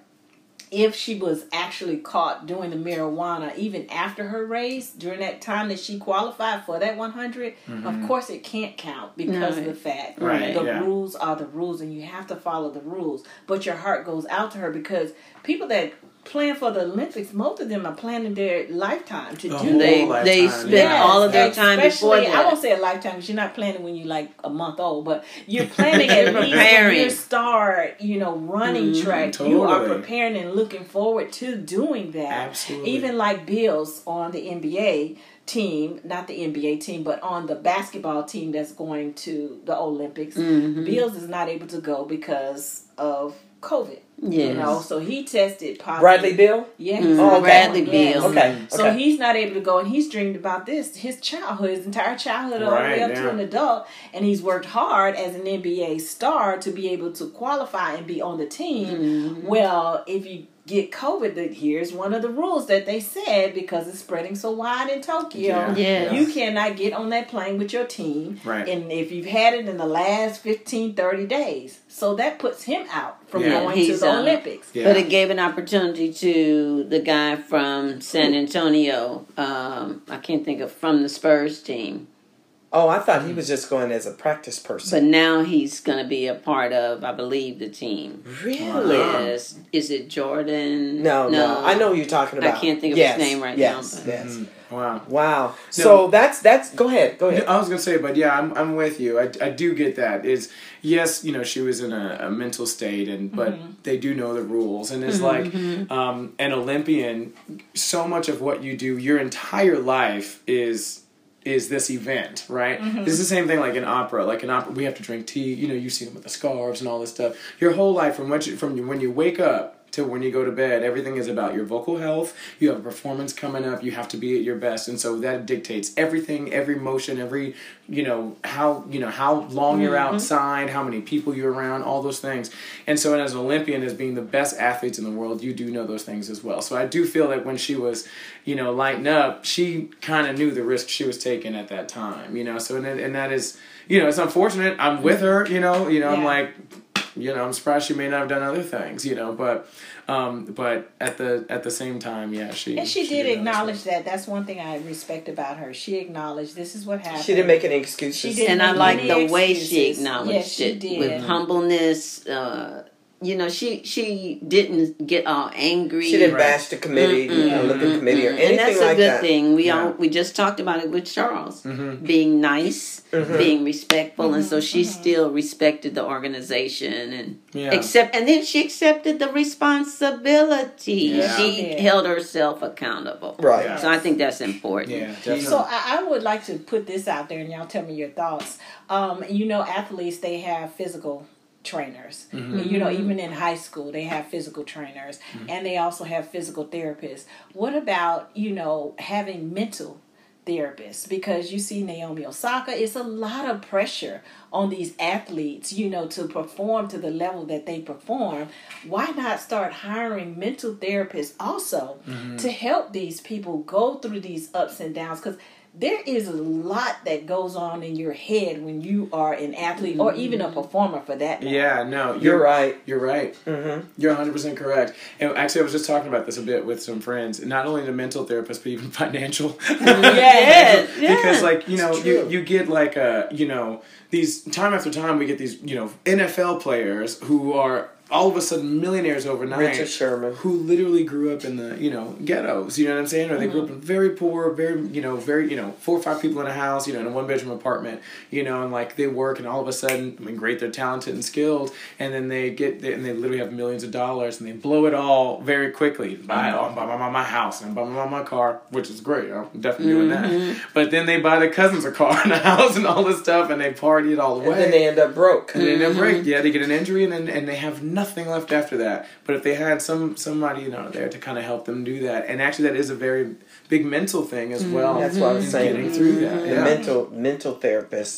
if she was actually caught doing the marijuana even after her race during that time that she qualified for that 100 of mm-hmm. course it can't count because of the fact Right, the yeah. rules are the rules and you have to follow the rules but your heart goes out to her because people that plan for the olympics most of them are planning their lifetime to The do whole They that they spend yeah. all of their time before Especially- I won't say a lifetime because you're not planning when you're like a month old, but you're planning at least when you start, you know, running mm-hmm. track. You are preparing and looking forward to doing that. Absolutely. Even like Bills on the NBA team, not the NBA team, but on the basketball team that's going to the Olympics. Mm-hmm. Bills is not able to go because of COVID. You know, so he tested positive. Bradley Bill? Yeah, Mhm. Oh, okay. Bradley that yes. Beal. Okay. So okay. he's not able to go, and he's dreamed about this his childhood, his entire childhood, all the way up to an adult, and he's worked hard as an NBA star to be able to qualify and be on the team. Mm-hmm. Well, if you get COVID, then here's one of the rules that they said because it's spreading so wide in Tokyo. Yeah. Yes. You cannot get on that plane with your team, Right. and if you've had it in the last 15, 30 days. So that puts him out from Yeah. going to the out. Olympics. Yeah. But it gave an opportunity to the guy from San Antonio. Um, I can't think of from the Spurs team, Oh, I thought he mm. was just going as a practice person. but now he's going to be a part of, I believe, the team. really? Yes, is it Jordan? No, no, I know who you're talking about. I can't think of yes, his name right yes, now, but- Yes, mm-hmm. Wow. Wow. So that's that's. Go ahead. Go ahead. I was gonna say, but yeah, I'm I'm with you. I, I do get that. Is yes, you know, she was in a, a mental state, and but mm-hmm. they do know the rules, and it's mm-hmm, like um, an Olympian. So much of what you do, your entire life is is this event, right? Mm-hmm. It's the same thing like in opera. Like in opera, we have to drink tea. You know, you see them with the scarves and all this stuff. Your whole life, from what you, from when you wake up to when you go to bed, everything is about your vocal health. You have a performance coming up. You have to be at your best, and so that dictates everything, every motion, every you know how you know how long you're mm-hmm. outside, how many people you're around, all those things. And so, as an Olympian, as being the best athletes in the world, you do know those things as well. So I do feel that when she was, you know, lighting up, she kind of knew the risk she was taking at that time. You know, so and and that is, you know, it's unfortunate. I'm with mm-hmm. her. You know, you know, I'm like you know, I'm surprised she may not have done other things, you know, but um but at the at the same time, yeah, she And she, did know this acknowledge that. That's one thing I respect about her. She acknowledged this is what happened. She didn't make any excuses. She didn't and I like any the way she acknowledged Yes, she it did. with humbleness. Uh, you know, she she didn't get all angry. She didn't Right. bash the committee, Mm-mm, Olympic committee, or anything and that's like a good that. thing. We Yeah. all we just talked about it with Charles, Mhm. being nice, Mhm. being respectful, and so she mhm. still respected the organization and Yeah. accept. And then she accepted the responsibility. Yeah. She Yeah. held herself accountable. Right. Yeah. So I think that's important. Yeah, definitely. So I, I would like to put this out there, and y'all tell me your thoughts. Um, you know, athletes they have physical trainers. Mm-hmm. You know, even in high school they have physical trainers, and they also have physical therapists. What about you know having mental therapists because you see Naomi Osaka, it's a lot of pressure on these athletes, you know, to perform to the level that they perform. Why not start hiring mental therapists also to help these people go through these ups and downs? Because there is a lot that goes on in your head when you are an athlete or even a performer for that matter. Yeah, no, you're, You're right. You're right. Mm-hmm. You're 100 percent correct. And actually, I was just talking about this a bit with some friends. Not only the mental therapist, but even financial. Yes, Because, like you know, you you get like a you know these time after time we get these you know NFL players who are all of a sudden millionaires overnight. Richard Sherman. who literally grew up in the you know ghettos you know what i'm saying or they grew up mm-hmm. in very poor very you know very you know four or five people in a house you know in a one bedroom apartment you know and like they work and all of a sudden i mean great they're talented and skilled and then they get and they literally have millions of dollars and they blow it all very quickly buy oh, buy my, my house and buy my, my car which is great i'm definitely doing that mm-hmm. but then they buy their cousins a car and a house and all this stuff and they party it all away And then they end up broke. and they never mm-hmm. break. Yeah, they get an injury and then and they have nothing left after that. But if they had some somebody you know there to kind of help them do that, and actually that is a very big mental thing as mm-hmm. well. That's what I was saying. Getting through that. The Yeah. mental mental therapist.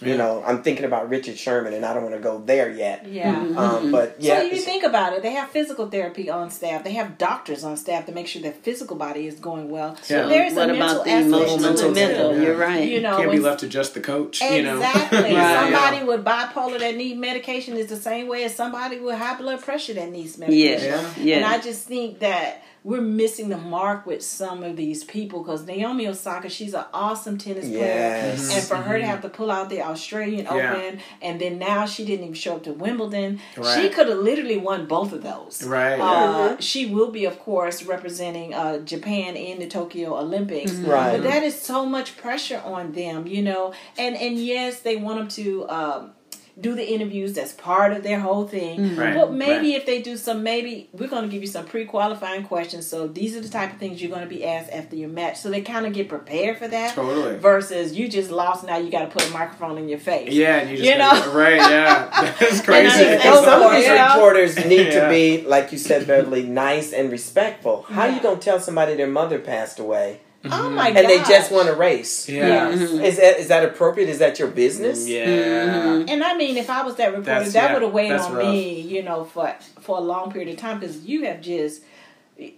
You Yeah. know, I'm thinking about Richard Sherman, and I don't want to go there yet. Yeah. Um, but yeah, So you think about it, they have physical therapy on staff. They have doctors on staff to make sure their physical body is going well. Yeah. There's what a mental about the aspect emotional to and mental? Yeah. You're right. You know, Can't be left to just the coach. You know. Exactly. Somebody yeah. with bipolar that need medication is the same way as somebody with high blood pressure that needs medication. Yes. Yeah. And I just think that we're missing the mark with some of these people because Naomi Osaka, she's an awesome tennis player. Yes. And for her to have to pull out the Australian Yeah. Open and then now she didn't even show up to Wimbledon, she could have literally won both of those. Right. yeah. Uh, She will be, of course, representing uh, Japan in the Tokyo Olympics. Right. But that is so much pressure on them, you know. And and yes, they want them to um, do the interviews. That's part of their whole thing. Mm. Right, But maybe right. if they do some, maybe we're going to give you some pre-qualifying questions. So these are the type of things you're going to be asked after your match. So they kind of get prepared for that. Totally. Versus you just lost. Now you got to put a microphone in your face. Yeah, and you just You gotta- know? right? Yeah, that's crazy. I- And some of these you know? reporters need to be, like you said, Beverly, nice and respectful. How Yeah. you gonna tell somebody their mother passed away Oh mm-hmm. my god. and they just won a race? yeah. Yes. Is that is that appropriate? Is that your business? Yeah. Mm-hmm. And I mean, if I was that reporter, That's- that yeah, would have weighed on rough. me, you know, for for a long period of time because you have just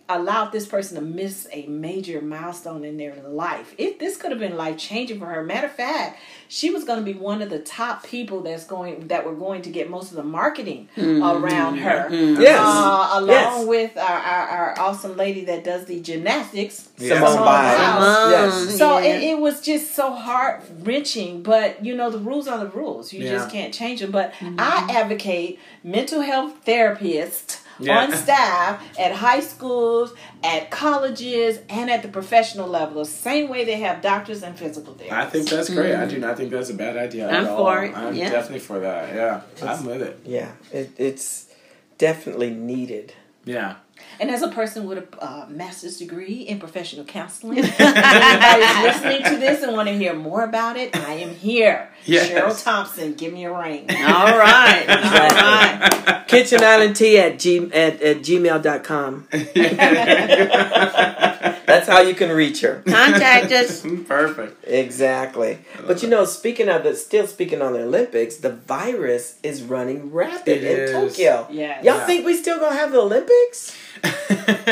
allowed this person to miss a major milestone in their life. It this could have been life changing for her. Matter of fact, she was going to be one of the top people that's going that were going to get most of the marketing mm-hmm. around her. Mm-hmm. Uh, yes. Uh, along Yes. with our, our, our awesome lady that does the gymnastics, Yeah. Simone Biles. Yes. So Yeah. it, it was just so heart wrenching, but you know the rules are the rules. You Yeah. just can't change them. But mm-hmm. I advocate mental health therapists Yeah. on staff at high schools, at colleges, and at the professional level. The same way they have doctors and physical therapists. I think that's great. I do mm. not think that's a bad idea I'm at all. for it, I'm yeah. definitely for that. Yeah, I'm with it. Yeah, it, it's definitely needed. Yeah. And as a person with a uh, master's degree in professional counseling, if anybody's listening to this and want to hear more about it, I am here. Yes. Cheryl Thompson, give me a ring. All right. All right. Kitchen Island Tea at, g, at, at gmail.com. That's how you can reach her. Contact us. Perfect. Exactly. But you know, speaking of the, still speaking on the Olympics, the virus is running rapid It in is. Tokyo. Yes. Y'all Yeah. think we still gonna have the Olympics?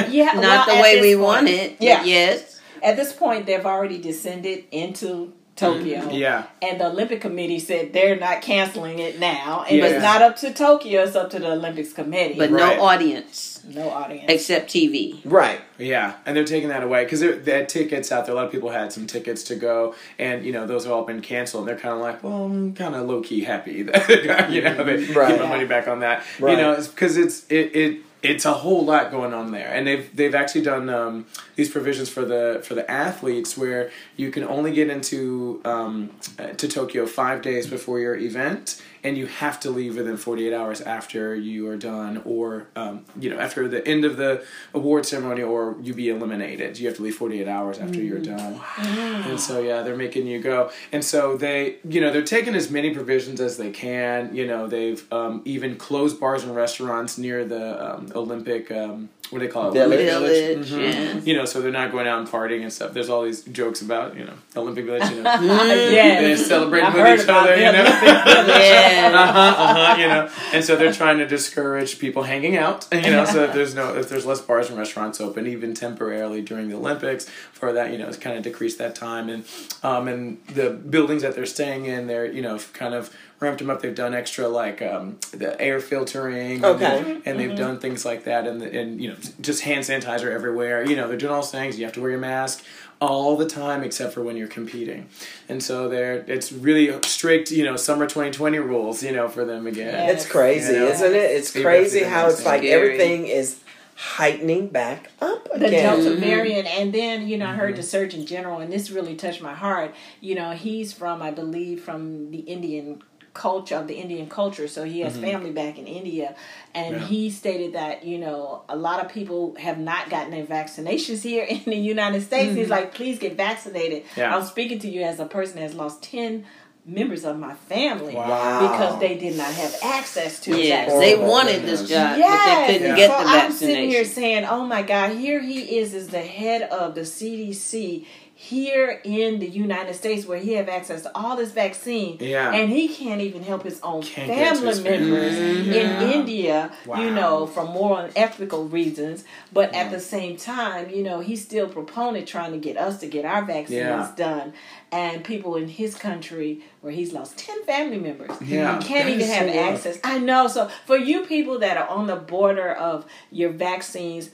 Yeah, Not well, the way we point- want it. Yeah. Yes. At this point, they've already descended into Tokyo. Mm-hmm. Yeah. And the Olympic Committee said they're not canceling it now. And Yeah. it's not up to Tokyo, it's up to the Olympics Committee. But Right. no audience no audience. except TV. Right. Yeah, and they're taking that away because they had tickets out there. A lot of people had some tickets to go, and you know those have all been canceled. And they're kind of like, well, I'm kind of low key happy that you know they Right. get my money back on that. Right. You know, because it's it it. It's a whole lot going on there, and they've they've actually done um, these provisions for the for the athletes where you can only get into um, uh, to Tokyo five days before your event, and you have to leave within 48 hours after you are done, or um, you know after the end of the award ceremony, or you be eliminated. You have to leave 48 hours after Mm. you're done. And so yeah, they're making you go. And so they, you know, they're taking as many provisions as they can. You know, they've um, even closed bars and restaurants near the um, Olympic. Um, what do they call it? Village. Olympic Village, Mhm. yes. You know, so they're not going out and partying and stuff. There's all these jokes about you know Olympic Village. You know, Yes. they're celebrating with each other. You know. Yeah. uh-huh, uh-huh, you know, and so they're trying to discourage people hanging out, you know, so if there's no, if there's less bars and restaurants open, even temporarily during the Olympics, for that, you know, it's kind of decreased that time, and um, and the buildings that they're staying in, they're, you know, kind of ramped them up. They've done extra like um, the air filtering, and Okay. they've- and they've done things like that, and and you know, just hand sanitizer everywhere. You know, they're doing all those things. You have to wear your mask all the time except for when you're competing and so they're it's really strict you know summer 2020 rules you know for them again Yeah. It's crazy, You know? isn't it? It's People crazy how it's like Scary. everything is heightening back up again. the again. Delta Mhm. variant, and then you know I Mm-hmm. heard the Surgeon General, and this really touched my heart. You know, he's from I believe from the Indian culture of the Indian culture, so he has family back in India, and Mm-hmm. Yeah. he stated that you know a lot of people have not gotten their vaccinations here in the United States. He's like, please get vaccinated. Mm-hmm. Yeah. I'm speaking to you as a person that has lost ten members of my family Wow. because they did not have access to Yes, vaccine. they wanted this job, Yes. but they couldn't Yeah. get so the I'm sitting here saying, "Oh my God, here he is as the head of the CDC here in the United States, where he have access to all this vaccine, Yeah. and he can't even help his own Can't family his family. members Yeah. in India, you know, for moral and ethical reasons. But at the same time, you know, he's still proponent trying to get us to get our vaccines Yeah. done, and people in his country where he's lost ten family members Yeah. can't That even have so rough. access. I know. So for you people that are on the border of your vaccines,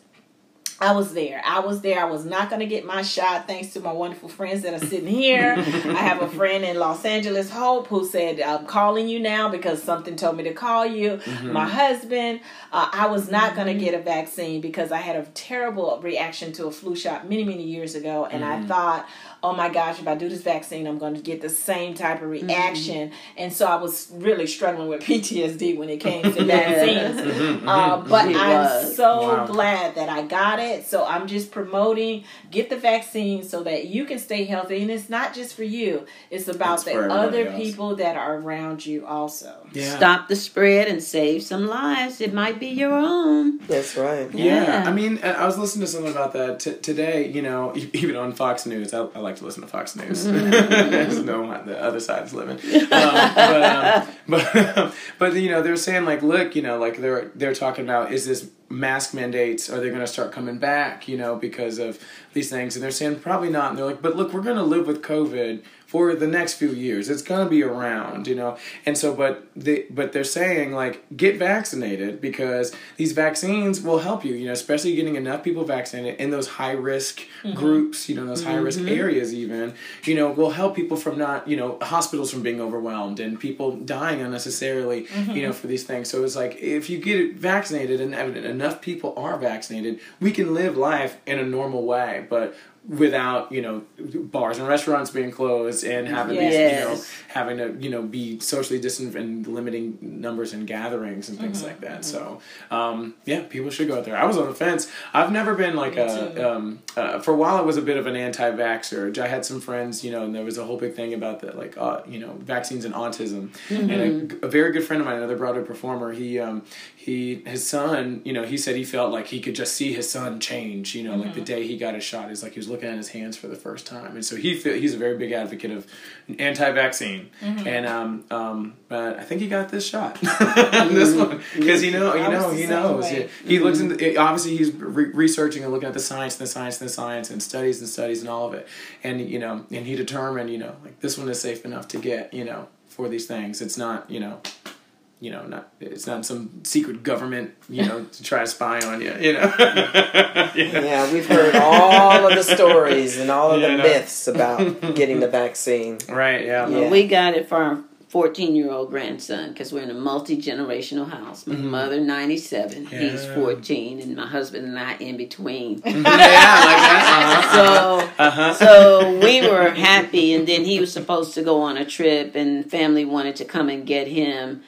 I was there. I was there. I was not going to get my shot thanks to my wonderful friends that are sitting here. I have a friend in Los Angeles, Hope, who said, I'm calling you now because something told me to call you. My husband, uh, I was not going to get a vaccine because I had a terrible reaction to a flu shot many, many years ago. And I thought, oh my gosh, if I do this vaccine, I'm going to get the same type of mm-hmm. reaction. And so I was really struggling with PTSD when it came to vaccines. Uh, but It I'm was. so Wow. glad that I got it. So I'm just promoting get the vaccine so that you can stay healthy. And it's not just for you, it's about It's the other else. people that are around you also. Yeah. Stop the spread and save some lives. It might be your own. That's right. Yeah. Yeah. I mean, I I was listening to something about that t- today. You know, e- even on Fox News. I, I like to listen to Fox News. There's no the other side is living. Um, but um, but but you know they're saying like, look, you know, like they're they're talking about is this mask mandates are they going to start coming back? You know, because of these things, and they're saying probably not. And they're like, but look, we're going to live with COVID for the next few years. It's going to be around, you know. And so, but they but they're saying like get vaccinated because these vaccines will help you. You know, especially getting enough people vaccinated in those high risk mm-hmm. groups. You know, those high risk mm-hmm. areas even. You know, will help people from not you know hospitals from being overwhelmed and people dying unnecessarily. You know, mm-hmm. for these things. So it's like if you get vaccinated and evident enough people are vaccinated, we can live life in a normal way. But without you know bars and restaurants being closed and having these you know having to you know be socially distant and limiting numbers and gatherings and things Mm-hmm, like that. So um, yeah people should go out there. I was on the fence. I've never been like Me a um, uh, for a while i was a bit of an anti-vaxxer. I had some friends you know and there was a whole big thing about that, like uh, you know vaccines and autism. Mm-hmm. and a, a very good friend of mine another broadway performer he um, he his son you know he said he felt like he could just see his son change you know like Mm-hmm. the day he got his shot is like he was looking at his hands for the first time. And so he feel, he's a very big advocate of anti-vaccine. Mm-hmm. and um um but i think he got this shot. This one. Because you know you I know he same knows. way. he, he looks into it, obviously he's re- researching and looking at the science and the science and the science and studies and studies and all of it. And you know and he determined you know like this one is safe enough to get you know for these things. It's not you know you know, not it's not some secret government, you know, to try to spy on you, you know. yeah. Yeah, we've heard all of the stories and all of Yeah, the I myths about getting the vaccine. Right, yeah. Yeah. Well, we got it for our 14 year old grandson because we're in a multi generational house. My mother, 97, he's 14, and my husband and I in between. yeah, like that. so, Uh-huh. so we were happy, and then he was supposed to go on a trip, and family wanted to come and get him,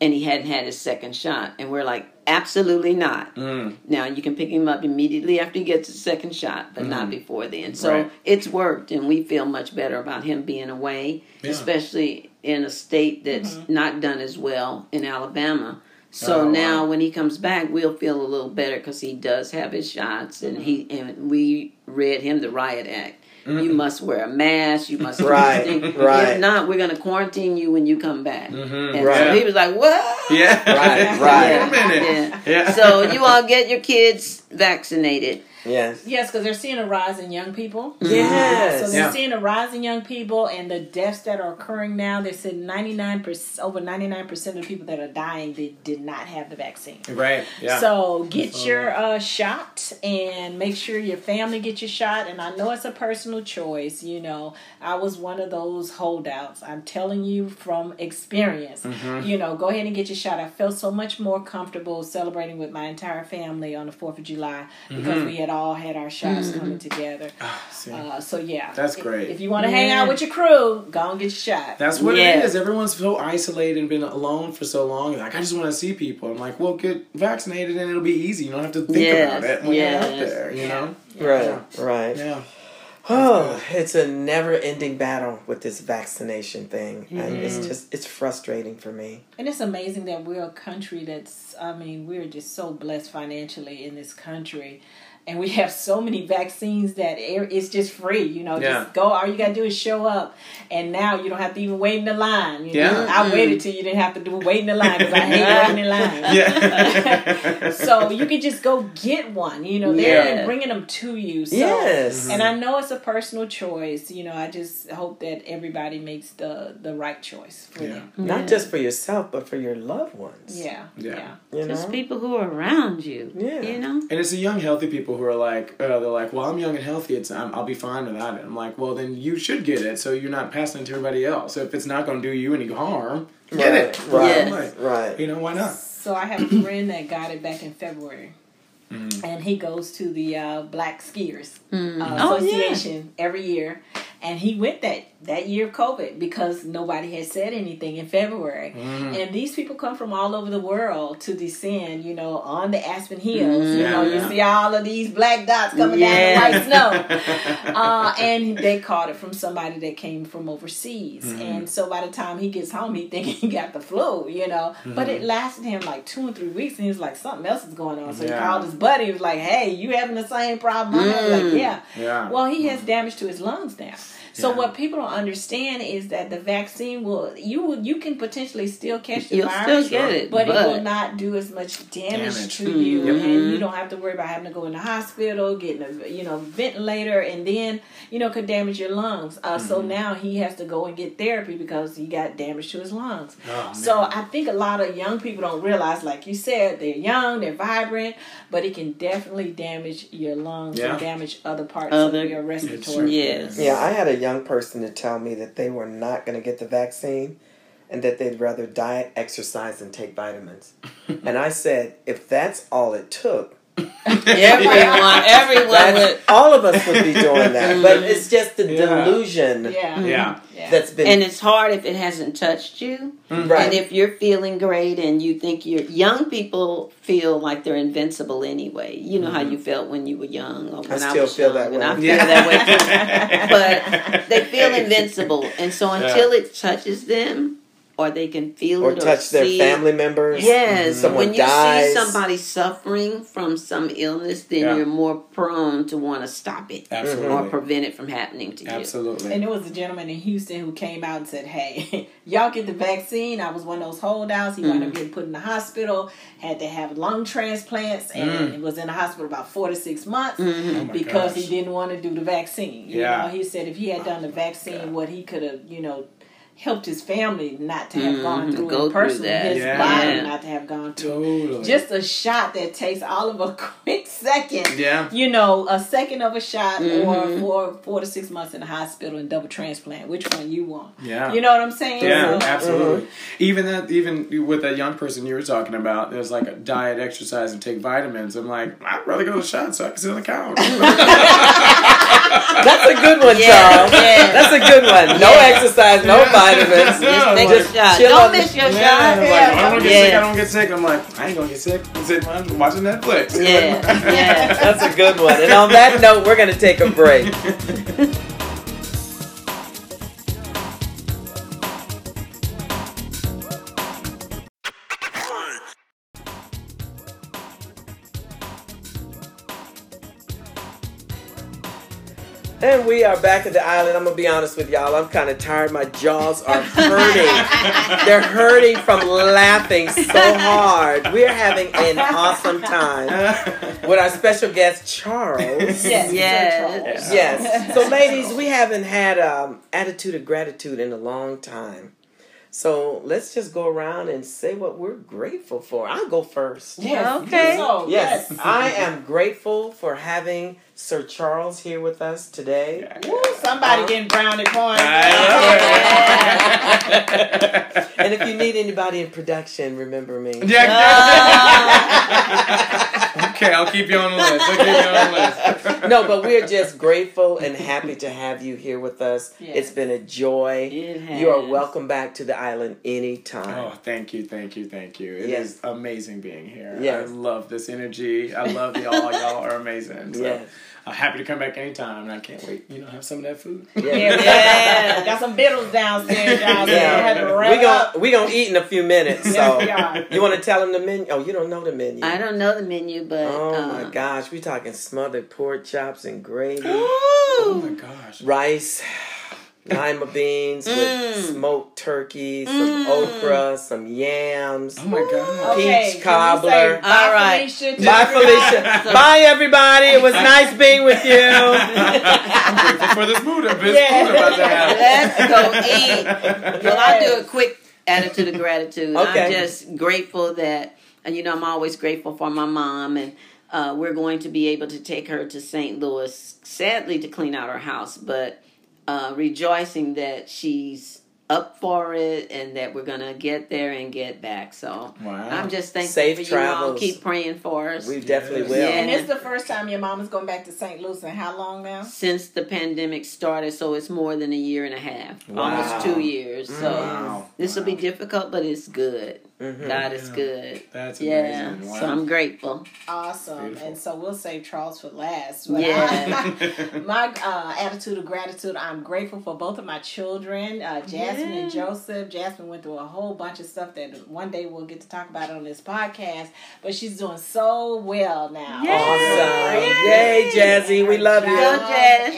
and he hadn't had his second shot, and we're like, absolutely not. Mm. Now you can pick him up immediately after he gets his second shot, but not mm. before then. So Right. it's worked, and we feel much better about him being away, Yeah. especially in a state that's mm-hmm. not done as well in Alabama. So Oh, wow. now when he comes back, we'll feel a little better because he does have his shots, and mm-hmm. he and we read him the riot act. You must wear a mask. You must Right, right. If not, we're going to quarantine you when you come back. Mhm. And Right. so he was like, "What?" Yeah. Right, right. Yeah, Wait a minute. yeah. Yeah. So you all get your kids vaccinated. Yes. Yes, because they're seeing a rise in young people. Yes. So they're Yeah. seeing a rise in young people, and the deaths that are occurring now. They said ninety nine percent, over ninety nine percent of the people that are dying, they did not have the vaccine. Right. Yeah. So get your uh, shot and make sure your family get your shot. And I know it's a personal choice. You know, I was one of those holdouts. I'm telling you from experience. Mm-hmm. You know, go ahead and get your shot. I felt so much more comfortable celebrating with my entire family on the Fourth of July because Mm-hmm. we had all had our shots mm-hmm. coming together. Ah, see, Uh, so yeah, That's great. If, you want to hang out with your crew, go and get your shot. That's what Yeah. it is. Everyone's so isolated and been alone for so long. Like, I just want to see people. I'm like, well, get vaccinated and it'll be easy. You don't have to think Yes, about it when you're out there. You know? Right, right. Yeah. Oh, it's a never-ending battle with this vaccination thing, and it's mm-hmm. just it's frustrating for me. And it's amazing that we're a country that's, I mean, we're just so blessed financially in this country. And we have so many vaccines that it's just free. You know, Yeah. just go. All you gotta do is show up, and now you don't have to even wait in the line. You know? Yeah. I mm-hmm. waited till you didn't have to do wait in the line because I hate waiting in line. Yeah. so you can just go get one. You know, they're Yeah. bringing them to you. So, Yes. Mm-hmm. And I know it's a personal choice. You know, I just hope that everybody makes the the right choice for Yeah. them. Not just for yourself, but for your loved ones. Yeah. Yeah. Yeah. You know. Just people who are around you. Yeah. You know? And it's the young, healthy people who are like, uh, they're like, well, I'm young and healthy. It's I'm, I'll be fine without it. I'm like, well, then you should get it, so you're not passing it to everybody else. So if it's not going to do you any harm, get Right, it. right, Yes. Like, right. You know why not? So I have a friend that got it back in February. Mm-hmm. And he goes to the uh, Black Skiers uh, Oh, yeah. Association every year, and he went that that year of COVID because nobody had said anything in February. Mm-hmm. And these people come from all over the world to descend, you know, on the Aspen Hills. You know, Yeah. you see all of these black dots coming Yeah. down the white snow. uh, and they caught it from somebody that came from overseas. Mm-hmm. And so by the time he gets home, he think he got the flu, you know. But it lasted him like two or three weeks, and he was like, something else is going on. So he called his buddy. He was like, hey, you having the same problem? Like, yeah. Yeah. Well, he has damage to his lungs now. So Yeah. what people don't understand is that the vaccine will you will you can potentially still catch the You'll virus, still get it, but, but, it will not do as much damage, Damage. to you, Yep. and you don't have to worry about having to go in the hospital, getting a you know ventilator, and then you know could damage your lungs. Uh, So now he has to go and get therapy because he got damage to his lungs. Oh, So I think a lot of young people don't realize, like you said, they're young, they're vibrant, but it can definitely damage your lungs Yeah. and damage other parts Other- of your respiratory. Yes. Yeah, I had a young person to tell me that they were not going to get the vaccine and that they'd rather diet, exercise, and take vitamins. and I said, if that's all it took, Everyone, everyone would. all of us would be doing that. But it's just the Yeah. delusion Yeah. Yeah. Yeah. that's been. And it's hard if it hasn't touched you. Mm-hmm. right. And if you're feeling great and you think you're young people feel like they're invincible anyway. You know how mm-hmm. you felt when you were young or when I, still was feel young, that way. I feel Yeah. that way too. But they feel invincible, and so until it touches them, or they can feel or it, touch their see family members. Yes, Someone when you dies. see somebody suffering from some illness, then Yeah. you're more prone to want to stop it Absolutely. or prevent it from happening to you. Absolutely. And it was a gentleman in Houston who came out and said, Hey, y'all get the vaccine. I was one of those holdouts. He wound up mm. getting put in the hospital, had to have lung transplants, and mm. it was in the hospital about four to six months mm-hmm. Oh because gosh. he didn't want to do the vaccine. You Yeah. know, he said if he had done the vaccine, what he could have, you know, helped his family not to have gone Mhm, through go it through personally, that. his Yeah. body Yeah. not to have gone through. it. Totally. Just a shot that takes all of a quick second. yeah. You know, a second of a shot Mhm. or four four to six months in the hospital and double transplant. Which one you want? Yeah. You know what I'm saying? Yeah, So- absolutely. Even that, even with that young person you were talking about, there's like a diet, exercise, and take vitamins. I'm like, I'd rather go to the shot so I can sit on the couch. That's a good one, Yeah, Charles. yeah. That's a good one. No Yeah. exercise, no Yeah. Vitamins. Yeah, Just take like- a shot. chill Don't miss the- your Yeah, shot. I'm like, I don't get Yeah. sick. I don't get sick. I'm like, I ain't gonna get sick. I'm sitting I'm watching Netflix. Yeah, yeah. That's a good one. And on that note, we're going to take a break. And we are back at the island. I'm gonna be honest with y'all. I'm kind of tired. My jaws are hurting. They're hurting from laughing so hard. We're having an awesome time with our special guest Charles. Yes. Yes. Charles. Yes. So, ladies, we haven't had um, attitude of gratitude in a long time. So let's just go around and say what we're grateful for. I'll go first. Yes. Okay. So, Yes, I am grateful for having Sir Charles here with us today. Woo, somebody getting brownie points. And if you need anybody in production, remember me. Yeah. Ah. okay, I'll keep you on the list. I'll keep you on the list. No, but we're just grateful and happy to have you here with us. Yes. It's been a joy. It You are welcome back to the island anytime. Oh, thank you, thank you, thank you. It is Yes. amazing being here. Yes. I love this energy. I love y'all. y'all are amazing. So Yes. I'm happy to come back anytime, and I can't wait. You know, have some of that food. Yeah. Yeah, we Yeah. got, got some biddles downstairs, y'all. Yeah. we had to We wrap up. gon' we gonna eat in a few minutes. So we you want to tell them the menu? Oh, you don't know the menu. I don't know the menu, but Oh uh, my gosh, we talking smothered pork chops and gravy, Oh my gosh. rice, lima beans with Mm. smoked turkey, some Mm. okra, some yams. Oh my god. Okay, Peach can we cobbler. bye, All right. Felicia, to Bye, everybody? Felicia. Bye, everybody. It was nice being with you. I'm grateful for this food. This Yeah. food about to happen. Let's go eat. Well, I'll do a quick attitude of gratitude. Okay. I'm just grateful that, and you know, I'm always grateful for my mom, and uh, we're going to be able to take her to St. Louis, sadly, to clean out her house, but uh, rejoicing that she's up for it and that we're going to get there and get back. So Wow. I'm just thankful Safe for you all. Keep praying for us. We definitely will. Yeah. And it's the first time your mom is going back to St. Louis in how long now? Since the pandemic started, so it's more than a year and a half, Wow. almost two years. So Wow. this will be difficult, but it's good. Mhm. God is good. That's Yeah, amazing. Wow. so I'm grateful. Awesome. Beautiful. And so we'll save Charles for last. But Yeah. I- my uh, attitude of gratitude, I'm grateful for both of my children, uh, Jasmine and Joseph. Jasmine went through a whole bunch of stuff that one day we'll get to talk about on this podcast, but she's doing so well now. Yeah. Awesome. Yay, Jazzy. We love you. Go,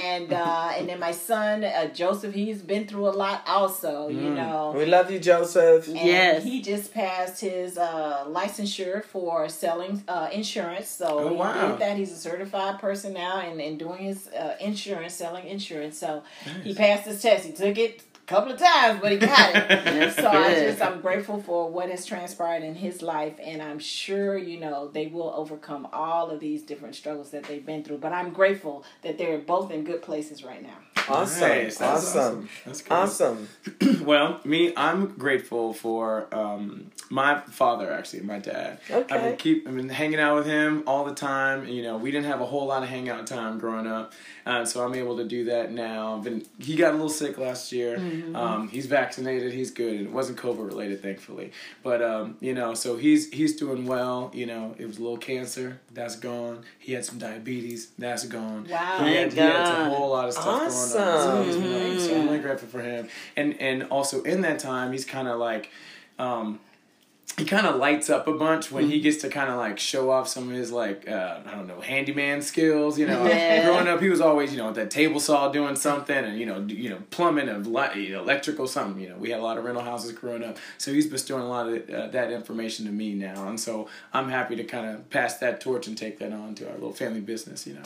And uh, and then my son uh, Joseph, he's been through a lot also. You Mm. know, We love you, Joseph. and Yes. he just passed his uh, licensure for selling uh, insurance. So Oh, he wow. did that. He's a certified person now and, and doing his uh, insurance, selling insurance. So he passed his test. He took it couple of times, but he got it. So I just I'm grateful for what has transpired in his life, and I'm sure you know they will overcome all of these different struggles that they've been through. But I'm grateful that they're both in good places right now. Awesome. Nice. That's awesome. That's good. Awesome. well, me, I'm grateful for um, my father, actually, my dad. Okay. I've been keep I've been hanging out with him all the time. You know, we didn't have a whole lot of hangout time growing up, uh, so I'm able to do that now. I've been he got a little sick last year. Um, he's vaccinated. He's good. And it wasn't COVID related, thankfully. But um, you know, so he's he's doing well. You know, it was a little cancer. That's gone. He had some diabetes. That's gone. Wow. He had, he had a whole lot of stuff going on. So, Awesome. he's been so. I'm really grateful for him. And and also in that time, he's kind of like. Um, he kind of lights up a bunch when he gets to kind of like show off some of his like uh, I don't know handyman skills. You know, Yeah. growing up he was always you know at that table saw doing something and you know you know plumbing of light, you know, electrical something. You know, we had a lot of rental houses growing up, so he's bestowing a lot of uh, that information to me now, and so I'm happy to kind of pass that torch and take that on to our little family business. You know.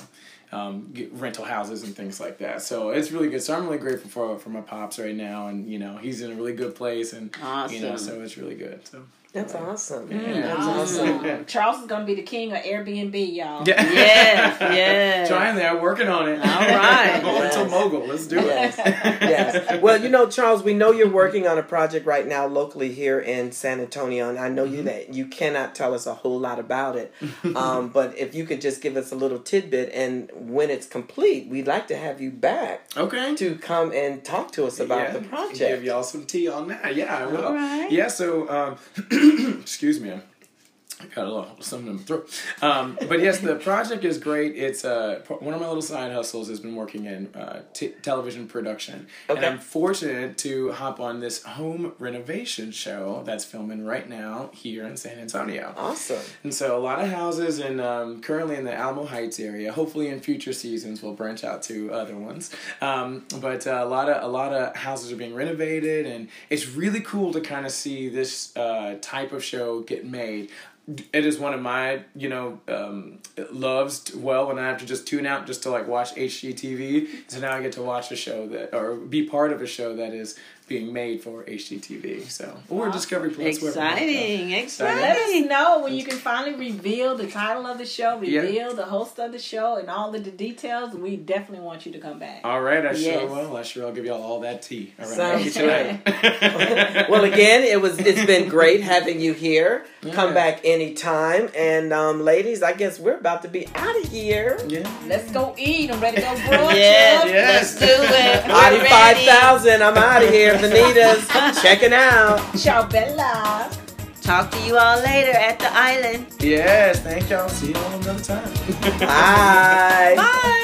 Um, get rental houses and things like that. So it's really good. So I'm really grateful for for my pops right now, and you know he's in a really good place, and you know so it's really good. So That's awesome. Yeah. That's awesome. Awesome. Charles is gonna be the king of Airbnb, y'all. yeah. Yes, yes. Trying there, working on it. All right. Going to mogul. Let's do it. Yes, yes. Well, you know, Charles, we know you're working on a project right now locally here in San Antonio, and I know you that you cannot tell us a whole lot about it. Um, but if you could just give us a little tidbit, and when it's complete, we'd like to have you back Okay. to come and talk to us about yeah. the project. Give y'all some tea on that. Yeah, I will. All right. Yeah. So, um, excuse me. I got a little something in my throat. Um, but yes, the project is great. It's uh, one of my little side hustles has been working in uh, t- television production, and I'm fortunate to hop on this home renovation show that's filming right now here in San Antonio. Awesome. And so a lot of houses and um, currently in the Alamo Heights area. Hopefully in future seasons we'll branch out to other ones. Um, but uh, a lot of a lot of houses are being renovated, and it's really cool to kind of see this uh, type of show get made. It is one of my you know um, loves. t- Well, when I have to just tune out just to like watch HGTV, so now I get to watch a show that or be part of a show that is being made for HGTV. So or Discovery Plus. wherever it might. Exciting, Let us know when you can finally reveal the title of the show, Yeah. reveal the host of the show, and all of the details. We definitely want you to come back. All right, I sure will. I sure will give y'all all that tea. All right, Sounds I'll get you that. well, again, it was. It's been great having you here. Come back anytime, and um, ladies, I guess we're about to be out of here. yeah. Let's go eat. I'm ready to go brunch. Yes. Yes. let's do it. Audi five thousand. I'm out of here. Vanitas checking out. Ciao, Bella. Talk to you all later at the island. Yes, thank y'all. See y'all another time. Bye. Bye.